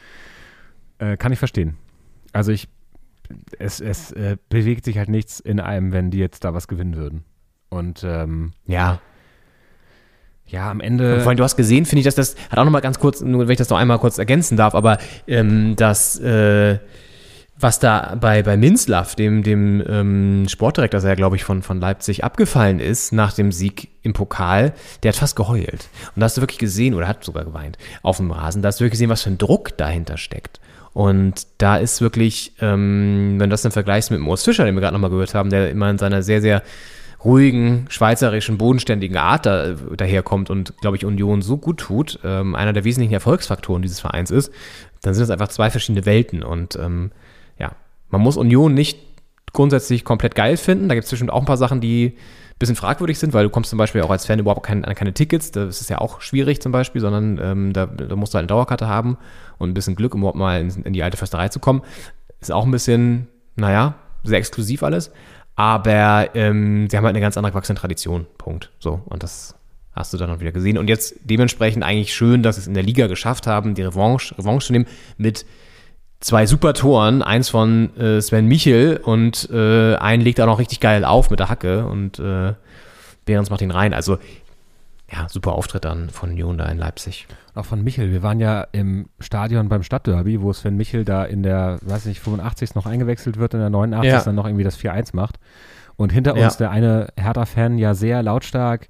Äh, kann ich verstehen. Also ich, es, es äh, bewegt sich halt nichts in einem, wenn die jetzt da was gewinnen würden. Und ähm, ja, ja, am Und Ende. vor allem, du hast gesehen, finde ich, dass das, hat auch nochmal ganz kurz, nur wenn ich das noch einmal kurz ergänzen darf, aber ähm, das, äh, was da bei, bei Minzlaff, dem, dem ähm, Sportdirektor, der glaube ich, von, von Leipzig abgefallen ist nach dem Sieg im Pokal, der hat fast geheult. Und da hast du wirklich gesehen, oder hat sogar geweint, auf dem Rasen, da hast du wirklich gesehen, was für ein Druck dahinter steckt. Und da ist wirklich, ähm, wenn du das dann vergleichst mit Moos Fischer, den wir gerade nochmal gehört haben, der immer in seiner sehr, sehr ruhigen, schweizerischen, bodenständigen Art da, daherkommt und, glaube ich, Union so gut tut, ähm, einer der wesentlichen Erfolgsfaktoren dieses Vereins ist, dann sind das einfach zwei verschiedene Welten. Und ähm, ja, man muss Union nicht grundsätzlich komplett geil finden. Da gibt es bestimmt auch ein paar Sachen, die ein bisschen fragwürdig sind, weil du kommst zum Beispiel auch als Fan überhaupt kein, an keine Tickets. Das ist ja auch schwierig zum Beispiel, sondern ähm, da, da musst du halt eine Dauerkarte haben und ein bisschen Glück, um überhaupt mal in, in die alte Försterei zu kommen. Ist auch ein bisschen, naja, sehr exklusiv alles. Aber ähm, sie haben halt eine ganz andere gewachsene Tradition. Punkt. So. Und das hast du dann auch wieder gesehen. Und jetzt dementsprechend eigentlich schön, dass sie es in der Liga geschafft haben, die Revanche, Revanche zu nehmen mit zwei super Toren. Eins von äh, Sven Michel und äh, einen legt auch noch richtig geil auf mit der Hacke und äh, Behrens macht ihn rein. Also ja, super Auftritt dann von da in Leipzig. Auch von Michel. Wir waren ja im Stadion beim Stadtderby, wo Sven Michel da in der, weiß nicht, 85. noch eingewechselt wird, in der 89. Ja. dann noch irgendwie das 4-1 macht. Und hinter Ja. uns der eine Hertha-Fan ja sehr lautstark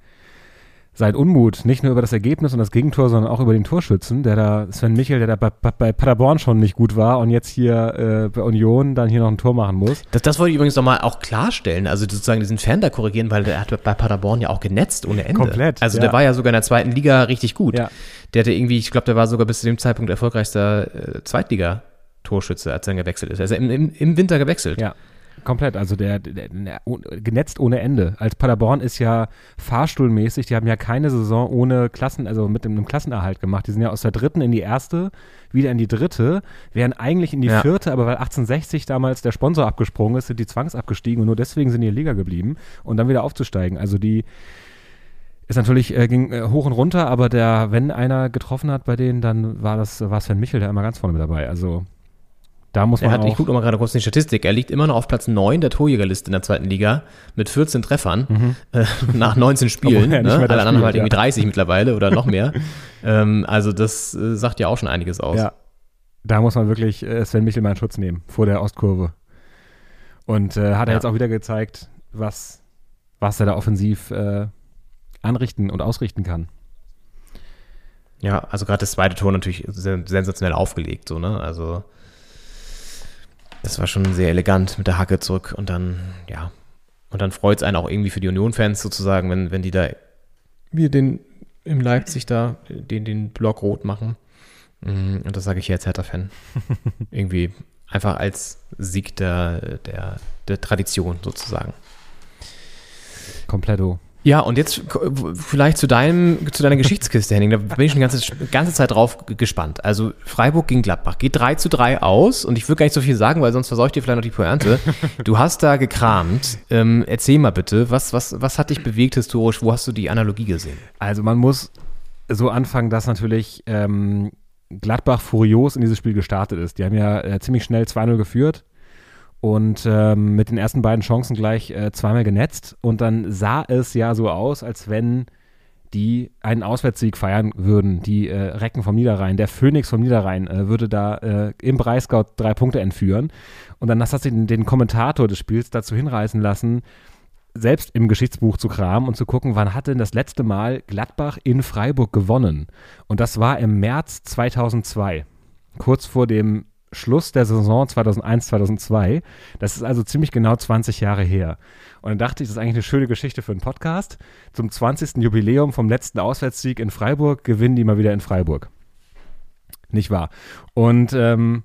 sein Unmut, nicht nur über das Ergebnis und das Gegentor, sondern auch über den Torschützen, der da, Sven Michel, der da bei, bei- Paderborn schon nicht gut war und jetzt hier äh, bei Union dann hier noch ein Tor machen muss. Das, das wollte ich übrigens nochmal auch klarstellen, also sozusagen diesen Fan da korrigieren, weil der hat bei Paderborn ja auch genetzt ohne Ende. Komplett, Also ja. der war ja sogar in der zweiten Liga richtig gut. Ja. Der hatte irgendwie, ich glaube, der war sogar bis zu dem Zeitpunkt erfolgreichster äh, Zweitliga-Torschütze, als er dann gewechselt ist. Er ist ja im, im, im Winter gewechselt. Ja, komplett. Also der, der, der genetzt ohne Ende. Als Paderborn ist ja fahrstuhlmäßig, die haben ja keine Saison ohne Klassen, also mit einem Klassenerhalt gemacht. Die sind ja aus der dritten in die erste, wieder in die dritte, wären eigentlich in die Ja. vierte, aber weil 1860 damals der Sponsor abgesprungen ist, sind die zwangsabgestiegen und nur deswegen sind die in die Liga geblieben und dann wieder aufzusteigen. Also die ist natürlich, äh, ging äh, hoch und runter, aber der, wenn einer getroffen hat bei denen, dann war das, war Sven Michel, der immer ganz vorne mit dabei. Also da muss Er man hat, ich auch, gucke mal gerade kurz in die Statistik, er liegt immer noch auf Platz 9 der Torjägerliste in der zweiten Liga mit 14 Treffern äh, [LAUGHS] nach 19 Spielen. Er ne? Alle anderen haben halt spielt, irgendwie ja. 30 mittlerweile oder noch mehr. [LAUGHS] ähm, also das äh, sagt ja auch schon einiges aus. Ja, da muss man wirklich äh, Sven Michel mal in Schutz nehmen vor der Ostkurve. Und äh, hat er Ja. jetzt auch wieder gezeigt, was, was er da offensiv äh, anrichten und ausrichten kann. Ja, also gerade das zweite Tor natürlich sen- sensationell aufgelegt, so, ne? Also das war schon sehr elegant mit der Hacke zurück und dann, ja, und dann freut es einen auch irgendwie für die Union-Fans sozusagen, wenn, wenn die da wir den im Leipzig da den, den Block rot machen. Mm, Und das sage ich hier als Hertha-Fan. [LAUGHS] irgendwie einfach als Sieg der, der, der Tradition sozusagen. Kompletto. Ja, und jetzt vielleicht zu deinem, zu deiner Geschichtskiste, Henning. Da bin ich schon die ganze, ganze Zeit drauf gespannt. Also Freiburg gegen Gladbach geht 3 zu 3 aus und ich will gar nicht so viel sagen, weil sonst verseucht dir vielleicht noch die Pointe. Du hast da gekramt. Ähm, erzähl mal bitte, was, was, was hat dich bewegt historisch? Wo hast du die Analogie gesehen? Also man muss so anfangen, dass natürlich ähm, Gladbach furios in dieses Spiel gestartet ist. Die haben ja äh, ziemlich schnell 2-0 geführt und ähm, mit den ersten beiden Chancen gleich äh, zweimal genetzt. Und dann sah es ja so aus, als wenn die einen Auswärtssieg feiern würden. Die äh, Recken vom Niederrhein, der Phönix vom Niederrhein äh, würde da äh, im Breisgau drei Punkte entführen. Und dann hast du den, den Kommentator des Spiels dazu hinreißen lassen, selbst im Geschichtsbuch zu kramen und zu gucken, wann hat denn das letzte Mal Gladbach in Freiburg gewonnen? Und das war im März 2002, kurz vor dem Schluss der Saison 2001, 2002. Das ist also ziemlich genau 20 Jahre her. Und dann dachte ich, das ist eigentlich eine schöne Geschichte für einen Podcast. Zum 20. Jubiläum vom letzten Auswärtssieg in Freiburg gewinnen die mal wieder in Freiburg. Nicht wahr? Und ähm,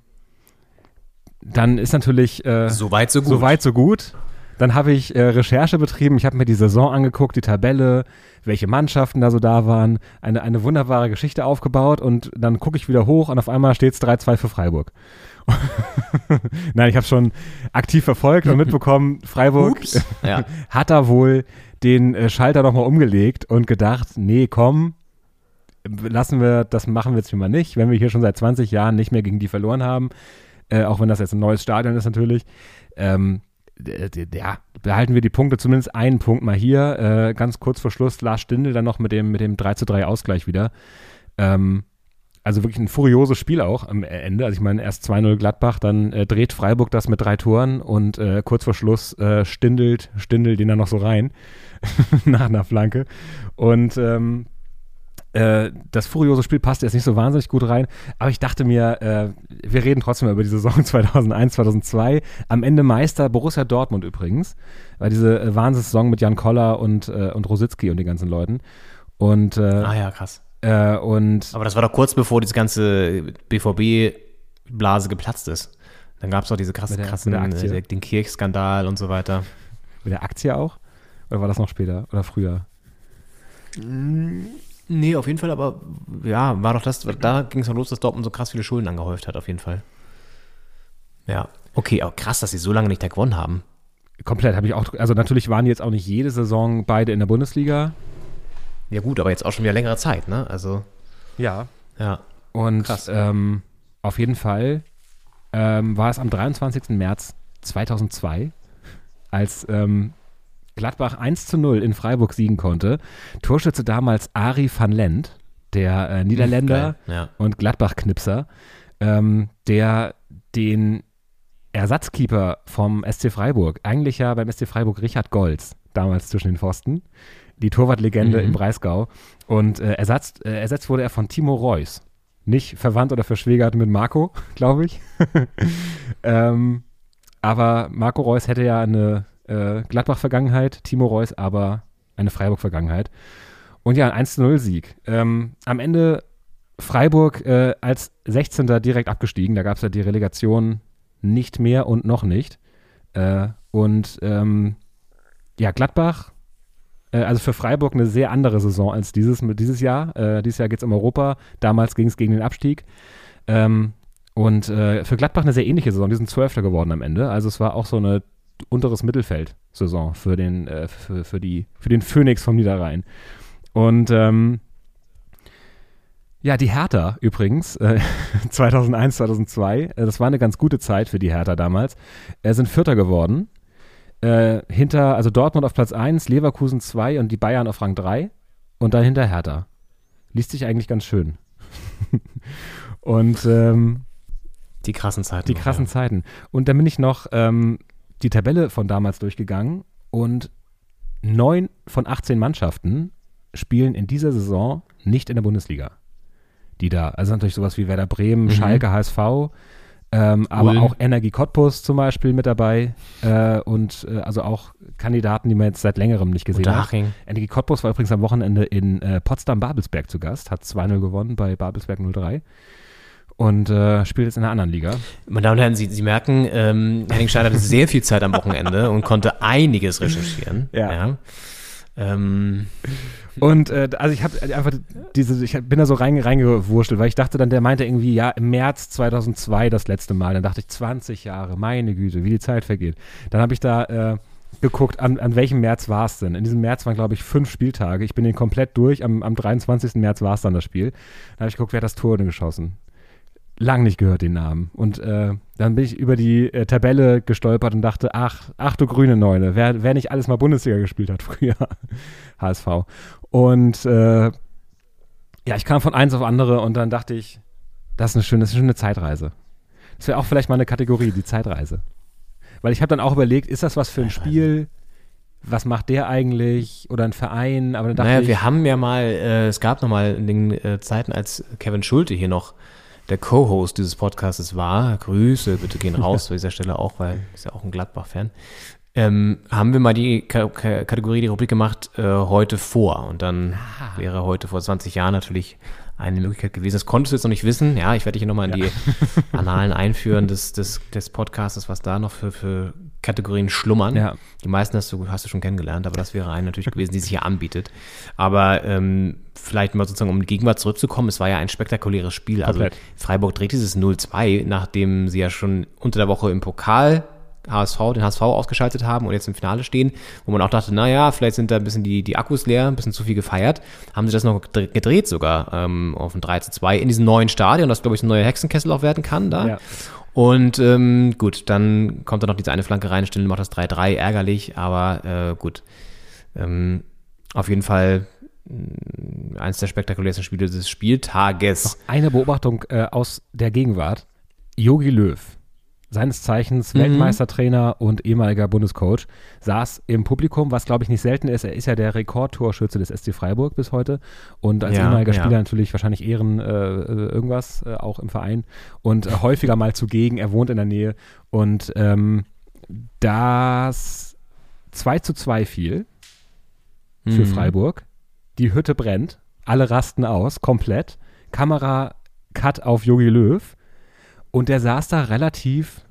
dann ist natürlich äh, Soweit, so gut. so weit, so gut. Dann habe ich äh, Recherche betrieben, ich habe mir die Saison angeguckt, die Tabelle, welche Mannschaften da so da waren, eine, eine wunderbare Geschichte aufgebaut und dann gucke ich wieder hoch und auf einmal steht es 3-2 für Freiburg. [LAUGHS] Nein, ich habe schon aktiv verfolgt und mitbekommen, Freiburg Ups. Ja. [LAUGHS] hat da wohl den äh, Schalter nochmal umgelegt und gedacht, nee, komm, lassen wir, das machen wir jetzt mal nicht, wenn wir hier schon seit 20 Jahren nicht mehr gegen die verloren haben, äh, auch wenn das jetzt ein neues Stadion ist natürlich, ähm, ja, behalten wir die Punkte, zumindest einen Punkt mal hier, äh, ganz kurz vor Schluss, Lars Stindl dann noch mit dem, mit dem 3 zu 3 Ausgleich wieder. Ähm, also wirklich ein furioses Spiel auch am Ende. Also ich meine, erst 2-0 Gladbach, dann äh, dreht Freiburg das mit drei Toren und äh, kurz vor Schluss äh, stindelt, stindelt den dann noch so rein [LAUGHS] nach einer Flanke. Und ähm, äh, das furiose Spiel passte jetzt nicht so wahnsinnig gut rein, aber ich dachte mir, äh, wir reden trotzdem über die Saison [LAUGHS] 2001, 2002. Am Ende Meister Borussia Dortmund übrigens, weil diese äh, Wahnsinnssaison mit Jan Koller und, äh, und Rositzky und den ganzen Leuten. Und, äh, Ah ja, krass. äh, und Aber das war doch kurz bevor diese ganze BVB-Blase geplatzt ist. Dann gab es doch diese krassen, der- krassen, der Aktie. äh, den Kirchskandal und so weiter. mit der Aktie auch? Oder war das noch später oder früher? Nee, auf jeden Fall, aber ja, war doch das, da ging es doch los, dass Dortmund so krass viele Schulden angehäuft hat, auf jeden Fall. Ja, okay, aber krass, dass sie so lange nicht da gewonnen haben. Komplett habe ich auch, also natürlich waren jetzt auch nicht jede Saison beide in der Bundesliga. Ja gut, aber jetzt auch schon wieder längere Zeit, ne? Also, Ja. ja. Und Krass. ähm, auf jeden Fall ähm, war es am 23. März 2002, als ähm, Gladbach 1 zu 0 in Freiburg siegen konnte. Torschütze damals Ari van Lent, der äh, Niederländer Geil, ja. und Gladbach-Knipser, ähm, der den Ersatzkeeper vom SC Freiburg, eigentlich ja beim SC Freiburg Richard Golz, damals zwischen den Pfosten, die Torwartlegende Mhm. im Breisgau. Und äh, ersetzt, äh, ersetzt wurde er von Timo Reus. Nicht verwandt oder verschwägert mit Marco, [LAUGHS] glaube ich. [LAUGHS] ähm, aber Marco Reus hätte ja eine äh, Gladbach-Vergangenheit, Timo Reus aber eine Freiburg-Vergangenheit. Und ja, ein 1-0-Sieg. Ähm, am Ende Freiburg äh, als 16. direkt abgestiegen. Da gab es ja die Relegation nicht mehr und noch nicht. Äh, und ähm, ja, Gladbach, äh, also für Freiburg eine sehr andere Saison als dieses, dieses Jahr. Äh, dieses Jahr geht es um Europa. Damals ging es gegen den Abstieg. Ähm, und äh, für Gladbach eine sehr ähnliche Saison. Die sind Zwölfter geworden am Ende. Also es war auch so eine unteres Mittelfeld-Saison für den, äh, für, für, die, für den Phoenix vom Niederrhein. Und ähm, ja, die Hertha übrigens, äh, [LAUGHS] 2001, 2002, äh, das war eine ganz gute Zeit für die Hertha damals, äh, sind Vierter geworden. Äh, hinter, also Dortmund auf Platz 1, Leverkusen 2 und die Bayern auf Rang 3 und dann hinter Hertha. Liest sich eigentlich ganz schön. [LAUGHS] und ähm, Die krassen Zeiten. die krassen ja. Zeiten. Und dann bin ich noch ähm, die Tabelle von damals durchgegangen und neun von 18 Mannschaften spielen in dieser Saison nicht in der Bundesliga. Die da, also natürlich sowas wie Werder Bremen, Schalke, HSV, ähm, aber auch Energie Cottbus zum Beispiel mit dabei äh, und äh, also auch Kandidaten, die man jetzt seit längerem nicht gesehen hat. Energie Cottbus war übrigens am Wochenende in äh, Potsdam-Babelsberg zu Gast, hat 2-0 gewonnen bei Babelsberg 03 und äh, spielt jetzt in einer anderen Liga. Meine Damen und Herren, Sie, Sie merken, ähm, Henning Schneider hatte sehr viel Zeit am Wochenende [LAUGHS] und konnte einiges recherchieren. Ja. Ähm, Und äh, also ich habe einfach diese, ich bin da so rein, reingewurschtelt, weil ich dachte dann, der meinte irgendwie, ja, im März 2002 das letzte Mal. Dann dachte ich, 20 Jahre, meine Güte, wie die Zeit vergeht. Dann habe ich da äh, geguckt, an, an welchem März war es denn? In diesem März waren, glaube ich, fünf Spieltage. Ich bin den komplett durch. Am, am 23. März war es dann das Spiel. Dann habe ich geguckt, wer hat das Tor denn geschossen? Lang nicht gehört, den Namen. Und äh, dann bin ich über die äh, Tabelle gestolpert und dachte, ach, ach du grüne Neune, wer, wer nicht alles mal Bundesliga gespielt hat [LAUGHS] früher. HSV. Und äh, ja, ich kam von eins auf andere und dann dachte ich, das ist eine schöne, das ist eine schöne Zeitreise. Das wäre auch vielleicht mal eine Kategorie, die Zeitreise. Weil ich habe dann auch überlegt, ist das was für ein Spiel? Was macht der eigentlich? Oder ein Verein? Aber dann dachte naja, ich, wir haben ja mal, äh, es gab noch mal in den äh, Zeiten, als Kevin Schulte hier noch der Co-Host dieses Podcastes war, Grüße bitte gehen raus [LAUGHS] an dieser Stelle auch, weil ist ja auch ein Gladbach-Fan. ähm, haben wir mal die Ka Ka Kategorie, die Rubrik gemacht, äh, heute vor. Und dann wäre heute vor 20 Jahren natürlich eine Möglichkeit gewesen. Das konntest du jetzt noch nicht wissen. Ja, ich werde dich hier nochmal in die [LAUGHS] Annalen einführen des, des, des Podcasts, was da noch für, für Kategorien schlummern. Ja. Die meisten hast du, hast du schon kennengelernt, aber das wäre eine natürlich gewesen, die sich hier anbietet. Aber ähm, vielleicht mal sozusagen, um die Gegenwart zurückzukommen, es war ja ein spektakuläres Spiel. Also. Freiburg dreht dieses 0-2, nachdem sie ja schon unter der Woche im Pokal HSV, den HSV ausgeschaltet haben und jetzt im Finale stehen, wo man auch dachte, naja, vielleicht sind da ein bisschen die, die Akkus leer, ein bisschen zu viel gefeiert, haben sie das noch gedre- gedreht sogar ähm, auf ein 3 zu 2 in diesem neuen Stadion, das glaube ich ein neuer Hexenkessel auch werden kann da. Ja. Und ähm, gut, dann kommt da noch diese eine Flanke rein, Stindl macht das 3-3, ärgerlich, aber äh, gut. Ähm, auf jeden Fall mh, eines der spektakulärsten Spiele des Spieltages. Eine Beobachtung äh, aus der Gegenwart. Jogi Löw, seines Zeichens Weltmeistertrainer und ehemaliger Bundescoach, saß im Publikum, was glaube ich nicht selten ist. Er ist ja der Rekordtorschütze des SC Freiburg bis heute und als Ja, ehemaliger ja. Spieler natürlich wahrscheinlich Ehren äh, äh, irgendwas äh, auch im Verein und äh, häufiger mal zugegen. Er wohnt in der Nähe und ähm, das 2 zu 2 fiel für Mhm. Freiburg. Die Hütte brennt, alle rasten aus, komplett. Kamera Cut auf Jogi Löw und der saß da relativ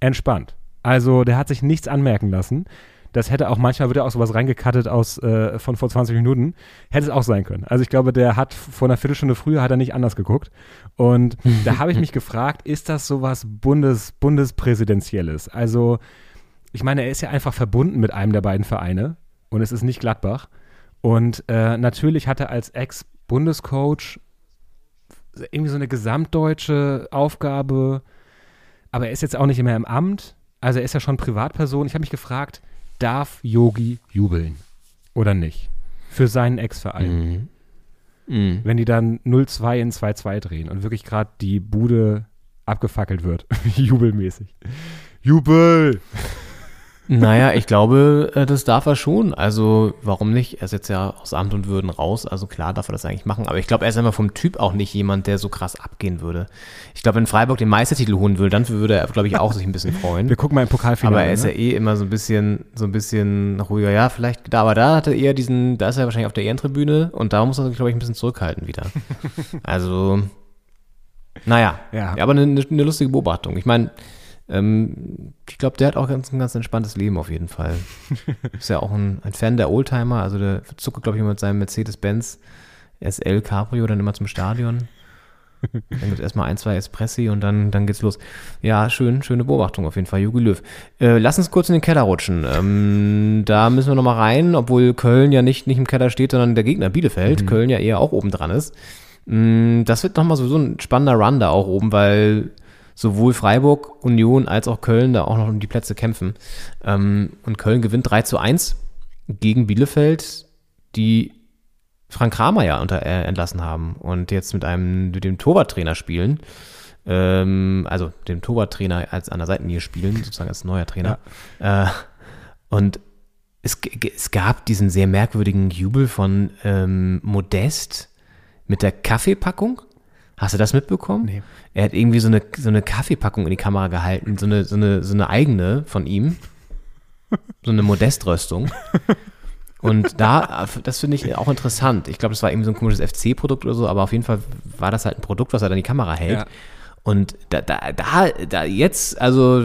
entspannt. Also der hat sich nichts anmerken lassen. Das hätte auch manchmal wird ja auch sowas reingekattet aus äh, von vor 20 Minuten. Hätte es auch sein können. Also ich glaube, der hat vor einer Viertelstunde früher hat er nicht anders geguckt. Und [LAUGHS] da habe ich mich gefragt, ist das sowas Bundes, Bundespräsidentielles? Also ich meine, er ist ja einfach verbunden mit einem der beiden Vereine und es ist nicht Gladbach. Und äh, natürlich hat er als Ex-Bundescoach irgendwie so eine gesamtdeutsche Aufgabe, aber er ist jetzt auch nicht mehr im Amt. Also er ist ja schon Privatperson. Ich habe mich gefragt, darf Yogi jubeln oder nicht? Für seinen Ex-Verein. Mhm. Mhm. Wenn die dann 0-2 in 2-2 drehen und wirklich gerade die Bude abgefackelt wird. [LAUGHS] Jubelmäßig. Jubel! Naja, ich glaube, äh, das darf er schon. Also, warum nicht? Er ist jetzt ja aus Amt und Würden raus. Also klar darf er das eigentlich machen. Aber ich glaube, er ist einfach vom Typ auch nicht jemand, der so krass abgehen würde. Ich glaube, wenn Freiburg den Meistertitel holen würde, dann würde er, glaube ich, auch sich ein bisschen freuen. Wir gucken mal im Pokalfinale. Aber er ist ja ne? eh immer so ein bisschen, so ein bisschen ruhiger. Ja, vielleicht, da, aber da hat er eher diesen, da ist er wahrscheinlich auf der Ehrentribüne und da muss er sich, glaube ich, ein bisschen zurückhalten wieder. [LAUGHS] also, naja. Ja. aber eine, eine lustige Beobachtung. Ich meine, ähm, ich glaube, der hat auch ganz, ein ganz entspanntes Leben auf jeden Fall. [LAUGHS] ist ja auch ein, ein Fan der Oldtimer, also der zuckt, glaube ich, immer mit seinem Mercedes-Benz SL Cabrio dann immer zum Stadion. Dann gibt es erstmal ein, zwei Espressi und dann, dann geht's los. Ja, schön, schöne Beobachtung auf jeden Fall, Jogi Löw. Äh, lass uns kurz in den Keller rutschen. Ähm, da müssen wir nochmal rein, obwohl Köln ja nicht, nicht im Keller steht, sondern der Gegner Bielefeld. Köln ja eher auch oben dran ist. Mm, Das wird nochmal sowieso ein spannender Run da auch oben, weil sowohl Freiburg, Union als auch Köln da auch noch um die Plätze kämpfen. Ähm, und Köln gewinnt 3 zu 1 gegen Bielefeld, die Frank Kramer ja unter, äh, entlassen haben und jetzt mit einem, mit dem Torwarttrainer spielen. Ähm, also dem Torwarttrainer als an der Seitenlinie spielen, sozusagen als neuer Trainer. Äh, und es, es gab diesen sehr merkwürdigen Jubel von ähm, Modest mit der Kaffeepackung. Hast du das mitbekommen? Nee. Er hat irgendwie so eine, so eine Kaffeepackung in die Kamera gehalten, so eine, so eine, so eine eigene von ihm. So eine Modeströstung. Und da, das finde ich auch interessant. Ich glaube, das war irgendwie so ein komisches FC-Produkt oder so, aber auf jeden Fall war das halt ein Produkt, was er dann in die Kamera hält. Ja. Und da, da, da, da jetzt, also,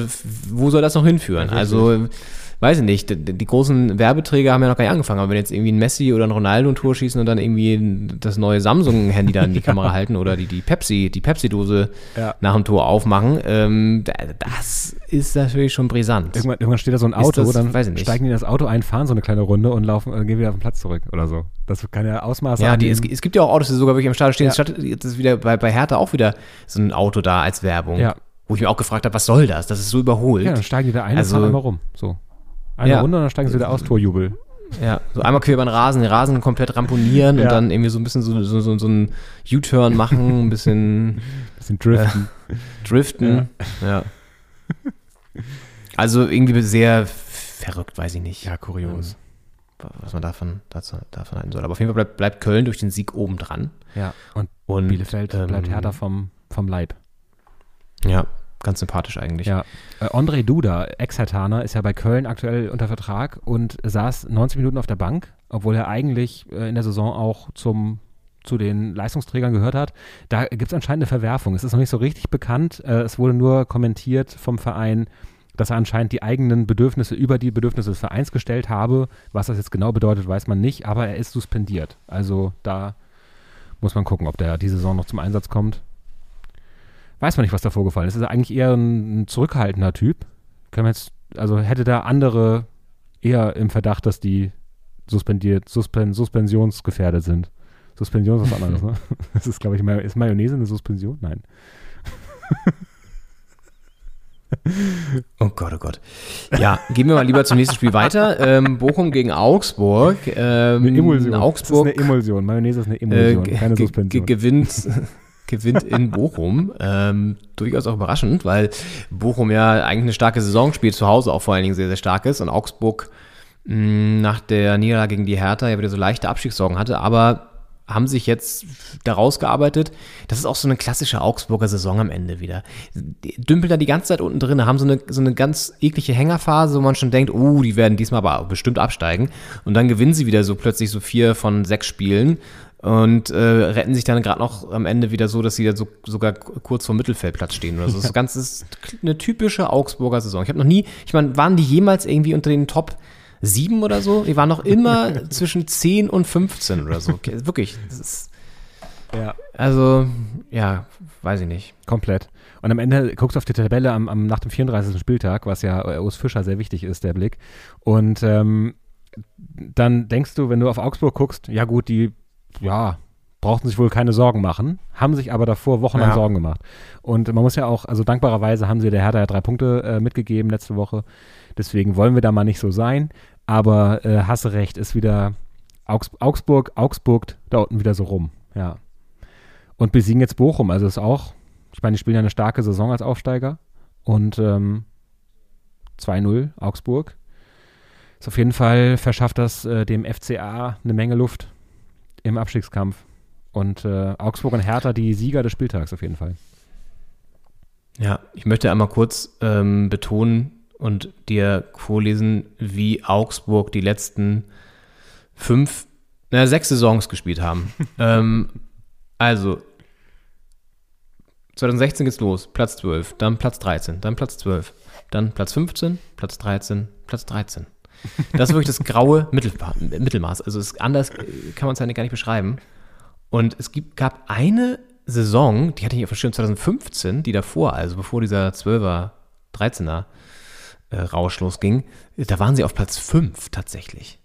wo soll das noch hinführen? Also, weiß ich nicht, die, die großen Werbeträger haben ja noch gar nicht angefangen, aber wenn jetzt irgendwie ein Messi oder ein Ronaldo ein Tor schießen und dann irgendwie das neue Samsung-Handy da in die Kamera [LAUGHS] halten oder die, die Pepsi, die Pepsi-Dose Ja. nach dem Tor aufmachen, ähm, da- das ist natürlich schon brisant. Irgendwann, irgendwann steht da so ein Auto, das- dann steigen die in das Auto ein, fahren so eine kleine Runde und laufen und gehen wieder auf den Platz zurück oder so. Das kann ja Ausmaße Ja, die, es, es gibt ja auch Autos, die sogar wirklich am Stadion stehen. Ja. Jetzt ist wieder bei, bei Hertha auch wieder so ein Auto da als Werbung. Ja. Wo ich mir auch gefragt habe, was soll das? Das ist so überholt. ja, dann steigen die da ein Also- und fahren einmal rum. So. Eine Ja. Runde und dann steigen sie wieder aus, Torjubel. Ja, so einmal quer über den Rasen, den Rasen komplett ramponieren Ja. und dann irgendwie so ein bisschen so, so, so, so ein U-Turn machen, ein bisschen [LAUGHS] Bisschen driften. driften. Ja. Also irgendwie sehr verrückt, weiß ich nicht. Ja, kurios. Was man davon, dazu, davon halten soll. Aber auf jeden Fall bleibt, bleibt Köln durch den Sieg oben dran. Ja. Und Und Bielefeld ähm, bleibt härter vom, vom Leib. Ja. Ganz sympathisch eigentlich. Ja. Äh, André Duda, Ex-Hertaner, ist ja bei Köln aktuell unter Vertrag und saß 90 Minuten auf der Bank, obwohl er eigentlich äh, in der Saison auch zum zu den Leistungsträgern gehört hat. Da gibt es anscheinend eine Verwerfung. Es ist noch nicht so richtig bekannt. Äh, es wurde nur kommentiert vom Verein, dass er anscheinend die eigenen Bedürfnisse über die Bedürfnisse des Vereins gestellt habe. Was das jetzt genau bedeutet, weiß man nicht, aber er ist suspendiert. Also da muss man gucken, ob der die Saison noch zum Einsatz kommt. Weiß man nicht, was da vorgefallen ist. Ist er eigentlich eher ein zurückhaltender Typ? Können wir jetzt, also hätte da andere eher im Verdacht, dass die suspendiert, suspen, suspensionsgefährdet sind. Suspension ist was anderes, ne? [LAUGHS] [LAUGHS] Das ist, glaube ich, ist Mayonnaise eine Suspension? Nein. [LAUGHS] Oh Gott, oh Gott. Ja, gehen wir mal lieber zum nächsten Spiel weiter. Ähm, Bochum gegen Augsburg. Ähm, Eine Emulsion. Augsburg Das ist eine Emulsion. Mayonnaise ist eine äh, Emulsion, ge- keine Suspension. ge- gewinnt, gewinnt in Bochum. Ähm, durchaus auch überraschend, weil Bochum ja eigentlich eine starke Saison spielt, zu Hause auch vor allen Dingen sehr, sehr stark ist und Augsburg mh, nach der Niederlage gegen die Hertha ja wieder so leichte Abstiegssorgen hatte, aber haben sich jetzt daraus gearbeitet. Das ist auch so eine klassische Augsburger Saison am Ende wieder. Die dümpeln da die ganze Zeit unten drin, haben so eine, so eine ganz eklige Hängerphase, wo man schon denkt, oh, die werden diesmal aber bestimmt absteigen. Und dann gewinnen sie wieder so plötzlich so vier von sechs Spielen und äh, retten sich dann gerade noch am Ende wieder so, dass sie da so, sogar kurz vor Mittelfeldplatz stehen oder so. Das Ganze ist eine typische Augsburger Saison. Ich habe noch nie, ich meine, waren die jemals irgendwie unter den Top sieben oder so? Die waren noch immer [LAUGHS] zwischen 10 und 15 oder so. Okay, wirklich. Das ist, Ja. also, ja, weiß ich nicht. Komplett. Und am Ende guckst du auf die Tabelle am, am, nach dem 34. Spieltag, was ja äh, Urs Fischer sehr wichtig ist, der Blick. Und ähm, dann denkst du, wenn du auf Augsburg guckst, ja gut, die, ja, brauchten sich wohl keine Sorgen machen, haben sich aber davor wochenlang Ja. Sorgen gemacht. Und man muss ja auch, also dankbarerweise haben sie der Hertha ja drei Punkte äh, mitgegeben letzte Woche. Deswegen wollen wir da mal nicht so sein. Aber äh, hasse recht, ist wieder Augs Augsburg, Augsburg da unten wieder so rum. Ja. Und besiegen jetzt Bochum. Also ist auch, ich meine, die spielen ja eine starke Saison als Aufsteiger. Und ähm, 2-0 Augsburg. Ist auf jeden Fall verschafft das äh, dem FCA eine Menge Luft im Abstiegskampf. Und äh, Augsburg und Hertha die Sieger des Spieltags auf jeden Fall. Ja, ich möchte einmal kurz ähm, betonen und dir vorlesen, wie Augsburg die letzten fünf, na, sechs Saisons gespielt haben. [LAUGHS] ähm, also, 2016 geht's los, Platz 12, dann Platz 13, dann Platz 12, dann Platz 15, Platz 13, Platz 13. Das ist wirklich das graue Mittelpa Mittelmaß. Also es, anders kann man es ja gar nicht beschreiben. Und es gibt, gab eine Saison, die hatte ich auf Schirm 2015, die davor, also bevor dieser 12er, 13er äh, Rausch losging, da waren sie auf Platz 5 tatsächlich.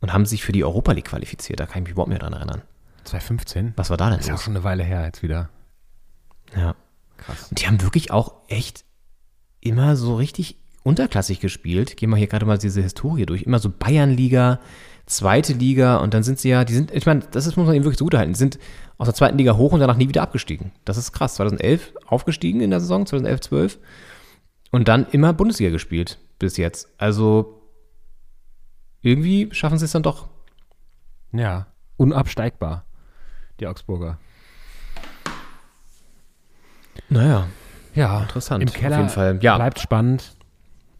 Und haben sich für die Europa League qualifiziert. Da kann ich mich überhaupt nicht mehr dran erinnern. 2015? Was war da denn Ist ja auch los? schon eine Weile her jetzt wieder. Ja. Krass. Und die haben wirklich auch echt immer so richtig unterklassig gespielt. Gehen wir hier gerade mal diese Historie durch. Immer so Bayernliga, zweite Liga und dann sind sie ja, die sind, ich meine, das ist, muss man ihnen wirklich zugutehalten, die sind aus der zweiten Liga hoch und danach nie wieder abgestiegen. Das ist krass. 2011 aufgestiegen in der Saison, 2011, 12 und dann immer Bundesliga gespielt bis jetzt. Also irgendwie schaffen sie es dann doch. Ja, unabsteigbar, die Augsburger. Naja, Ja, Interessant, Im auf Keller jeden Fall. Ja. bleibt spannend.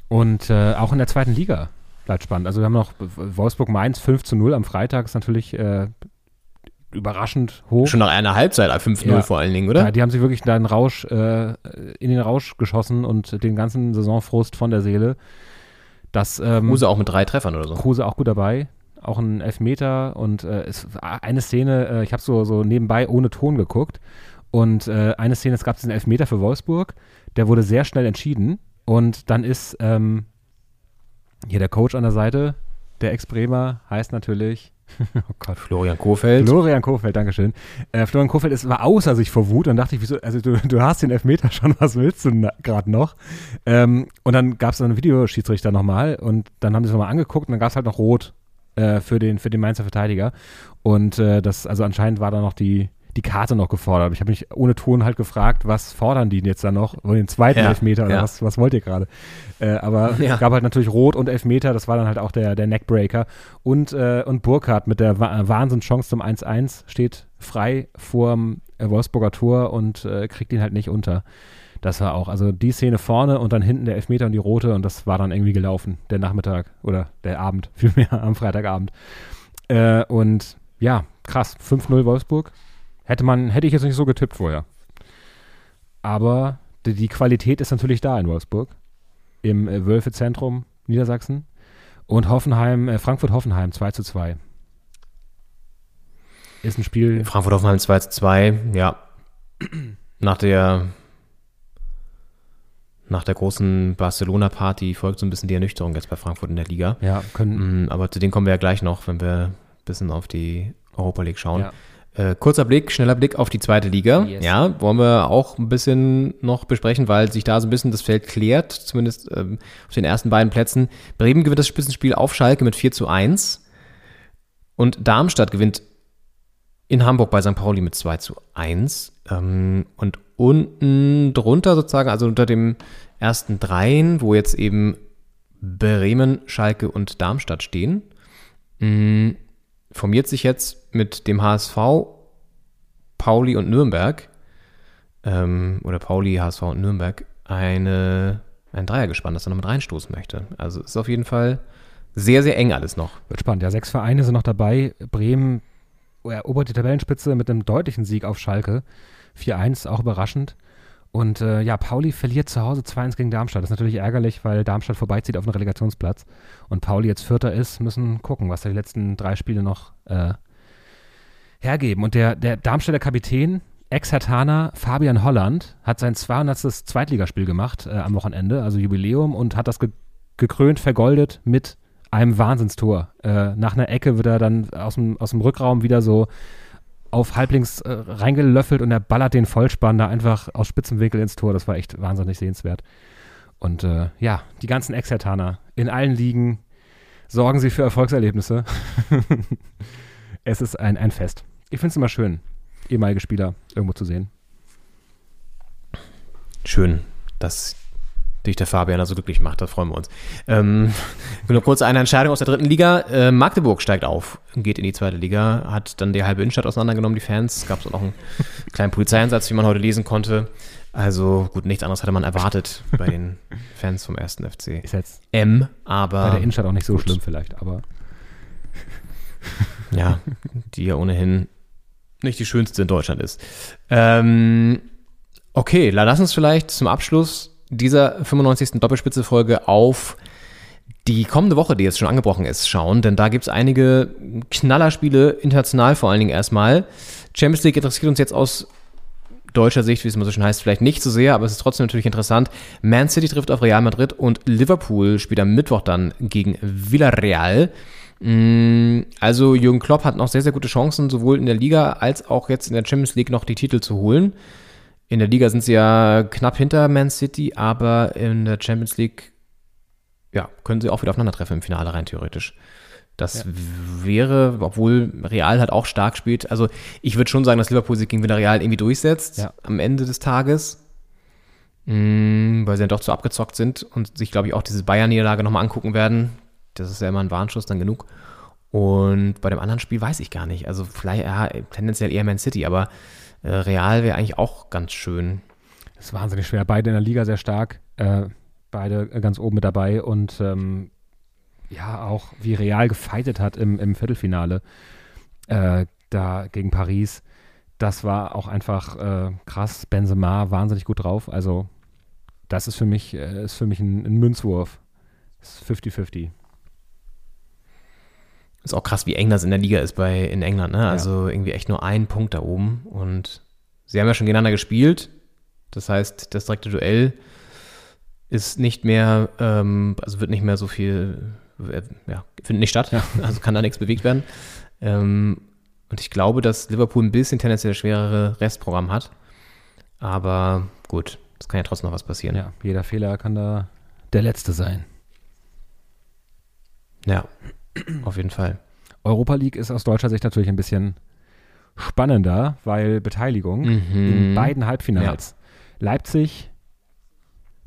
Und äh, auch in der zweiten Liga bleibt spannend. Also wir haben noch Wolfsburg-Mainz 5 zu 0 am Freitag, ist natürlich äh, überraschend hoch. schon nach einer Halbzeit 5-0 Ja. vor allen Dingen, oder? Ja, die haben sich wirklich da einen Rausch, äh, in den Rausch geschossen und den ganzen Saisonfrust von der Seele. Das ähm, Kruse auch mit drei Treffern oder so. Kruse auch gut dabei. Auch ein Elfmeter und äh, es war eine Szene, äh, ich habe so, so nebenbei ohne Ton geguckt und äh, eine Szene, es gab diesen Elfmeter für Wolfsburg, der wurde sehr schnell entschieden und dann ist ähm, hier der Coach an der Seite, der Ex-Bremer, heißt natürlich, [LAUGHS] oh Gott, Florian Kohfeldt. Florian Kofeld, Dankeschön. Äh, Florian Kofeld ist, war außer sich vor Wut und dachte ich, wieso, also du, du hast den Elfmeter [LAUGHS] schon, was willst du gerade noch? Ähm, und dann gab es einen Videoschiedsrichter nochmal und dann haben sie es nochmal angeguckt und dann gab es halt noch Rot äh, für, den, für den Mainzer Verteidiger. Und äh, das, also anscheinend war da noch die, die Karte noch gefordert. Ich habe mich ohne Ton halt gefragt, was fordern die denn jetzt da noch? Wollen den zweiten Ja, Elfmeter oder ja. was, was wollt ihr gerade? Äh, aber Ja. es gab halt natürlich Rot und Elfmeter, das war dann halt auch der, der Neckbreaker. Und, äh, und Burkhardt mit der Wa Wahnsinnschance zum 1-1 steht frei vorm äh, Wolfsburger Tor und äh, kriegt ihn halt nicht unter. Das war auch, also die Szene vorne und dann hinten der Elfmeter und die rote und das war dann irgendwie gelaufen, der Nachmittag oder der Abend, [LAUGHS] vielmehr am Freitagabend. Äh, und ja, krass, 5-0 Wolfsburg. Hätte man, hätte ich jetzt nicht so getippt vorher. Aber die, die Qualität ist natürlich da in Wolfsburg. Im äh, Wölfe-Zentrum Niedersachsen. Und Hoffenheim, äh, Frankfurt-Hoffenheim 2 zu 2. Ist ein Spiel. Frankfurt-Hoffenheim 2 zu 2, ja. Nach der, nach der großen Barcelona-Party folgt so ein bisschen die Ernüchterung jetzt bei Frankfurt in der Liga. Ja, können. Mm, Aber zu denen kommen wir ja gleich noch, wenn wir ein bisschen auf die Europa League schauen. Ja. Äh, kurzer Blick, schneller Blick auf die zweite Liga. Yes. Ja, wollen wir auch ein bisschen noch besprechen, weil sich da so ein bisschen das Feld klärt, zumindest ähm, auf den ersten beiden Plätzen. Bremen gewinnt das Spitzenspiel auf Schalke mit 4 zu 1 und Darmstadt gewinnt in Hamburg bei St. Pauli mit 2 zu 1. Ähm, und unten drunter sozusagen, also unter dem ersten Dreien, wo jetzt eben Bremen, Schalke und Darmstadt stehen, mh, formiert sich jetzt mit dem HSV, Pauli und Nürnberg, ähm, oder Pauli, HSV und Nürnberg, eine, ein Dreiergespann, das er noch mit reinstoßen möchte. Also ist auf jeden Fall sehr, sehr eng alles noch. Wird spannend. Ja, sechs Vereine sind noch dabei. Bremen erobert die Tabellenspitze mit einem deutlichen Sieg auf Schalke. 4-1, auch überraschend. Und äh, ja, Pauli verliert zu Hause 2-1 gegen Darmstadt. Das ist natürlich ärgerlich, weil Darmstadt vorbeizieht auf einen Relegationsplatz. Und Pauli jetzt Vierter ist, müssen gucken, was die letzten drei Spiele noch äh, hergeben. Und der, der Darmstädter Kapitän, Ex-Hertaner Fabian Holland, hat sein 200. Zweitligaspiel gemacht äh, am Wochenende, also Jubiläum, und hat das ge gekrönt, vergoldet mit einem Wahnsinnstor. Äh, nach einer Ecke wird er dann aus dem, aus dem Rückraum wieder so auf halblinks äh, reingelöffelt und er ballert den Vollspann da einfach aus spitzem Winkel ins Tor. Das war echt wahnsinnig sehenswert. Und äh, ja, die ganzen Ex-Hertaner in allen Ligen sorgen sie für Erfolgserlebnisse. [LAUGHS] es ist ein, ein Fest. Ich finde es immer schön, ehemalige Spieler irgendwo zu sehen. Schön, dass dich der Fabian so glücklich macht, da freuen wir uns. Ähm, [LAUGHS] nur kurz eine Entscheidung aus der dritten Liga. Äh, Magdeburg steigt auf, geht in die zweite Liga, hat dann die halbe Innenstadt auseinandergenommen, die Fans. Gab es auch noch einen [LAUGHS] kleinen Polizeieinsatz, wie man heute lesen konnte. Also gut, nichts anderes hatte man erwartet bei den Fans vom ersten FC. Ist jetzt M, aber bei der Innenstadt auch nicht so gut. schlimm vielleicht, aber [LAUGHS] ja, die ja ohnehin nicht die schönste in Deutschland ist. Ähm, okay, lass uns vielleicht zum Abschluss dieser 95. Doppelspitze-Folge auf die kommende Woche, die jetzt schon angebrochen ist, schauen, denn da gibt es einige Knallerspiele, international vor allen Dingen erstmal. Champions League interessiert uns jetzt aus deutscher Sicht, wie es immer so schön heißt, vielleicht nicht so sehr, aber es ist trotzdem natürlich interessant. Man City trifft auf Real Madrid und Liverpool spielt am Mittwoch dann gegen Villarreal. Mm, Also Jürgen Klopp hat noch sehr, sehr gute Chancen, sowohl in der Liga als auch jetzt in der Champions League noch die Titel zu holen. In der Liga sind sie ja knapp hinter Man City, aber in der Champions League ja, können sie auch wieder aufeinandertreffen im Finale rein theoretisch. Das wäre, obwohl Real halt auch stark spielt. Also ich würde schon sagen, dass Liverpool sich gegen Villarreal irgendwie durchsetzt Ja. am Ende des Tages. Mm, weil sie dann doch zu abgezockt sind und sich, glaube ich, auch diese Bayern-Niederlage nochmal angucken werden. Das ist ja immer ein Warnschuss dann genug. Und bei dem anderen Spiel weiß ich gar nicht. Also vielleicht ja, tendenziell eher Man City, aber äh, Real wäre eigentlich auch ganz schön. Das ist wahnsinnig schwer. Beide in der Liga sehr stark. Äh, beide ganz oben mit dabei. Und ähm, ja, auch wie Real gefeitet hat im, im Viertelfinale äh, da gegen Paris. Das war auch einfach äh, krass. Benzema wahnsinnig gut drauf. Also, das ist für mich, äh, ist für mich ein, ein Münzwurf. Das ist 50-50. Ist auch krass, wie eng das in der Liga ist bei in England, ne? Also irgendwie echt nur ein Punkt da oben. Und sie haben ja schon gegeneinander gespielt. Das heißt, das direkte Duell ist nicht mehr, ähm, also wird nicht mehr so viel, äh, ja, findet nicht statt. [LAUGHS] Also kann da nichts bewegt werden. Ähm, und ich glaube, dass Liverpool ein bisschen tendenziell schwerere Restprogramm hat. Aber gut, es kann ja trotzdem noch was passieren. Ja, jeder Fehler kann da der letzte sein. ja auf jeden Fall. Europa League ist aus deutscher Sicht natürlich ein bisschen spannender, weil Beteiligung in beiden Halbfinals. Leipzig,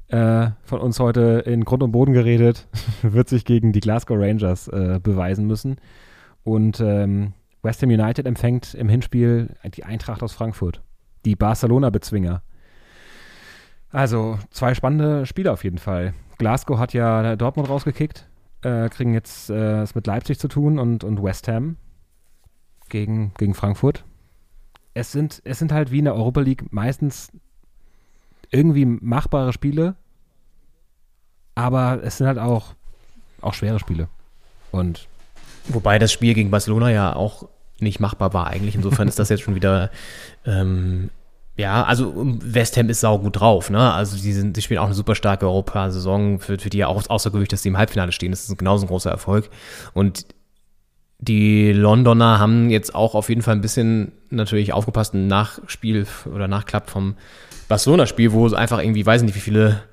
äh, von uns heute in Grund und Boden geredet, [LAUGHS] wird sich gegen die Glasgow Rangers äh, beweisen müssen. Und ähm, West Ham United empfängt im Hinspiel die Eintracht aus Frankfurt, die Barcelona-Bezwinger. Also zwei spannende Spiele auf jeden Fall. Glasgow hat ja Dortmund rausgekickt, äh, kriegen jetzt äh, es mit Leipzig zu tun und, und West Ham gegen, gegen Frankfurt. Es sind, es sind halt wie in der Europa League meistens irgendwie machbare Spiele, aber es sind halt auch, auch schwere Spiele. Und Wobei das Spiel gegen Barcelona ja auch nicht machbar war eigentlich. Insofern ist das jetzt schon wieder, ähm, ja, also West Ham ist saugut drauf, ne? Also die, sind, die spielen auch eine super starke Europasaison, für, für die ja auch außergewöhnlich, dass die im Halbfinale stehen. Das ist genauso ein großer Erfolg. Und die Londoner haben jetzt auch auf jeden Fall ein bisschen natürlich aufgepasst, ein Nachspiel oder Nachklapp vom Barcelona-Spiel, wo einfach irgendwie, weiß nicht, wie viele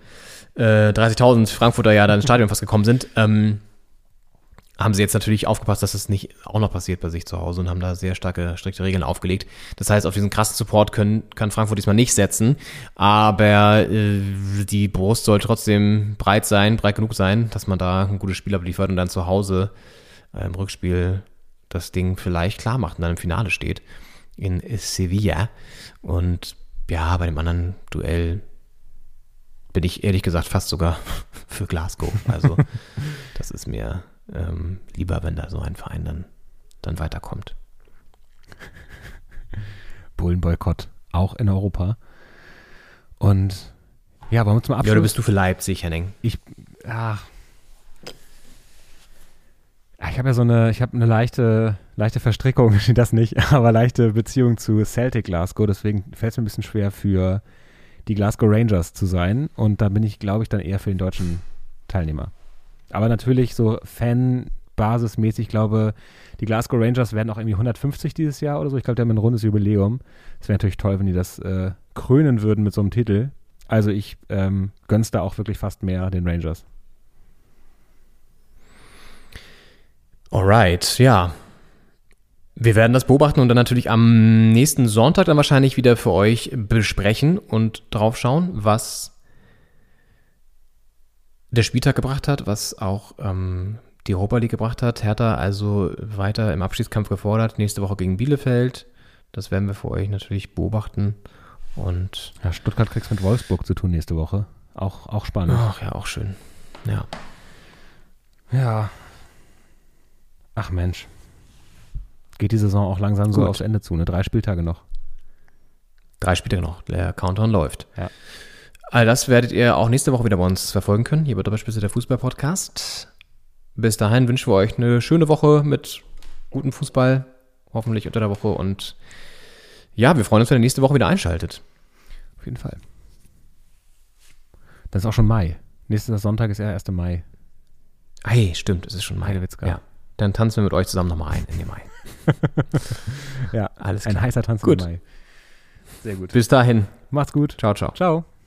äh, 30.000 Frankfurter ja da ins Stadion fast gekommen sind. Ähm, haben sie jetzt natürlich aufgepasst, dass es nicht auch noch passiert bei sich zu Hause und haben da sehr starke, strikte Regeln aufgelegt. Das heißt, auf diesen krassen Support können, kann Frankfurt diesmal nicht setzen, aber äh, die Brust soll trotzdem breit sein, breit genug sein, dass man da ein gutes Spiel abliefert und dann zu Hause äh, im Rückspiel das Ding vielleicht klar macht und dann im Finale steht in Sevilla. Und ja, bei dem anderen Duell bin ich ehrlich gesagt fast sogar [LAUGHS] für Glasgow. Also das ist mir ähm, lieber, wenn da so ein Verein dann, dann weiterkommt. [LAUGHS] Bullenboykott auch in Europa. Und ja, wollen wir zum Ja, Abschluss. oder bist du für Leipzig, Henning? ich, ach. Ich habe ja so eine, ich habe eine leichte, leichte Verstrickung, [LAUGHS] das nicht, aber leichte Beziehung zu Celtic Glasgow, deswegen fällt es mir ein bisschen schwer für die Glasgow Rangers zu sein und da bin ich, glaube ich, dann eher für den deutschen Teilnehmer. Aber natürlich so Fan-Basismäßig, ich glaube, die Glasgow Rangers werden auch irgendwie 150 dieses Jahr oder so. Ich glaube, die haben ein rundes Jubiläum. Es wäre natürlich toll, wenn die das äh, krönen würden mit so einem Titel. Also ich ähm, gönn's da auch wirklich fast mehr den Rangers. Alright, ja. Wir werden das beobachten und dann natürlich am nächsten Sonntag dann wahrscheinlich wieder für euch besprechen und drauf schauen, was der Spieltag gebracht hat, was auch ähm, die Europa League gebracht hat. Hertha also weiter im Abschiedskampf gefordert. Nächste Woche gegen Bielefeld. Das werden wir für euch natürlich beobachten. Und Ja, Stuttgart kriegst mit Wolfsburg zu tun nächste Woche. Auch, auch spannend. ach ja, auch schön. Ja. Ja. Ach Mensch. Geht die Saison auch langsam so Gut. aufs Ende zu, ne? Drei Spieltage noch. Drei Spiele noch. Der Countdown läuft. Ja. All das werdet ihr auch nächste Woche wieder bei uns verfolgen können. Hier bei Doppelspitze der Fußball-Podcast. Bis dahin wünschen wir euch eine schöne Woche mit gutem Fußball. Hoffentlich unter der Woche. Und ja, wir freuen uns, wenn ihr nächste Woche wieder einschaltet. Auf jeden Fall. Das ist auch schon Mai. Nächster Sonntag ist ja 1. Mai. Hey, stimmt, es ist schon Mai. Heidewitzka. Ja. Dann tanzen wir mit euch zusammen nochmal ein in den Mai. [LAUGHS] Ja, Alles ein klar. heißer Tanz Gut. im Mai. Sehr gut. Bis dahin. Macht's gut. Ciao, ciao. Ciao.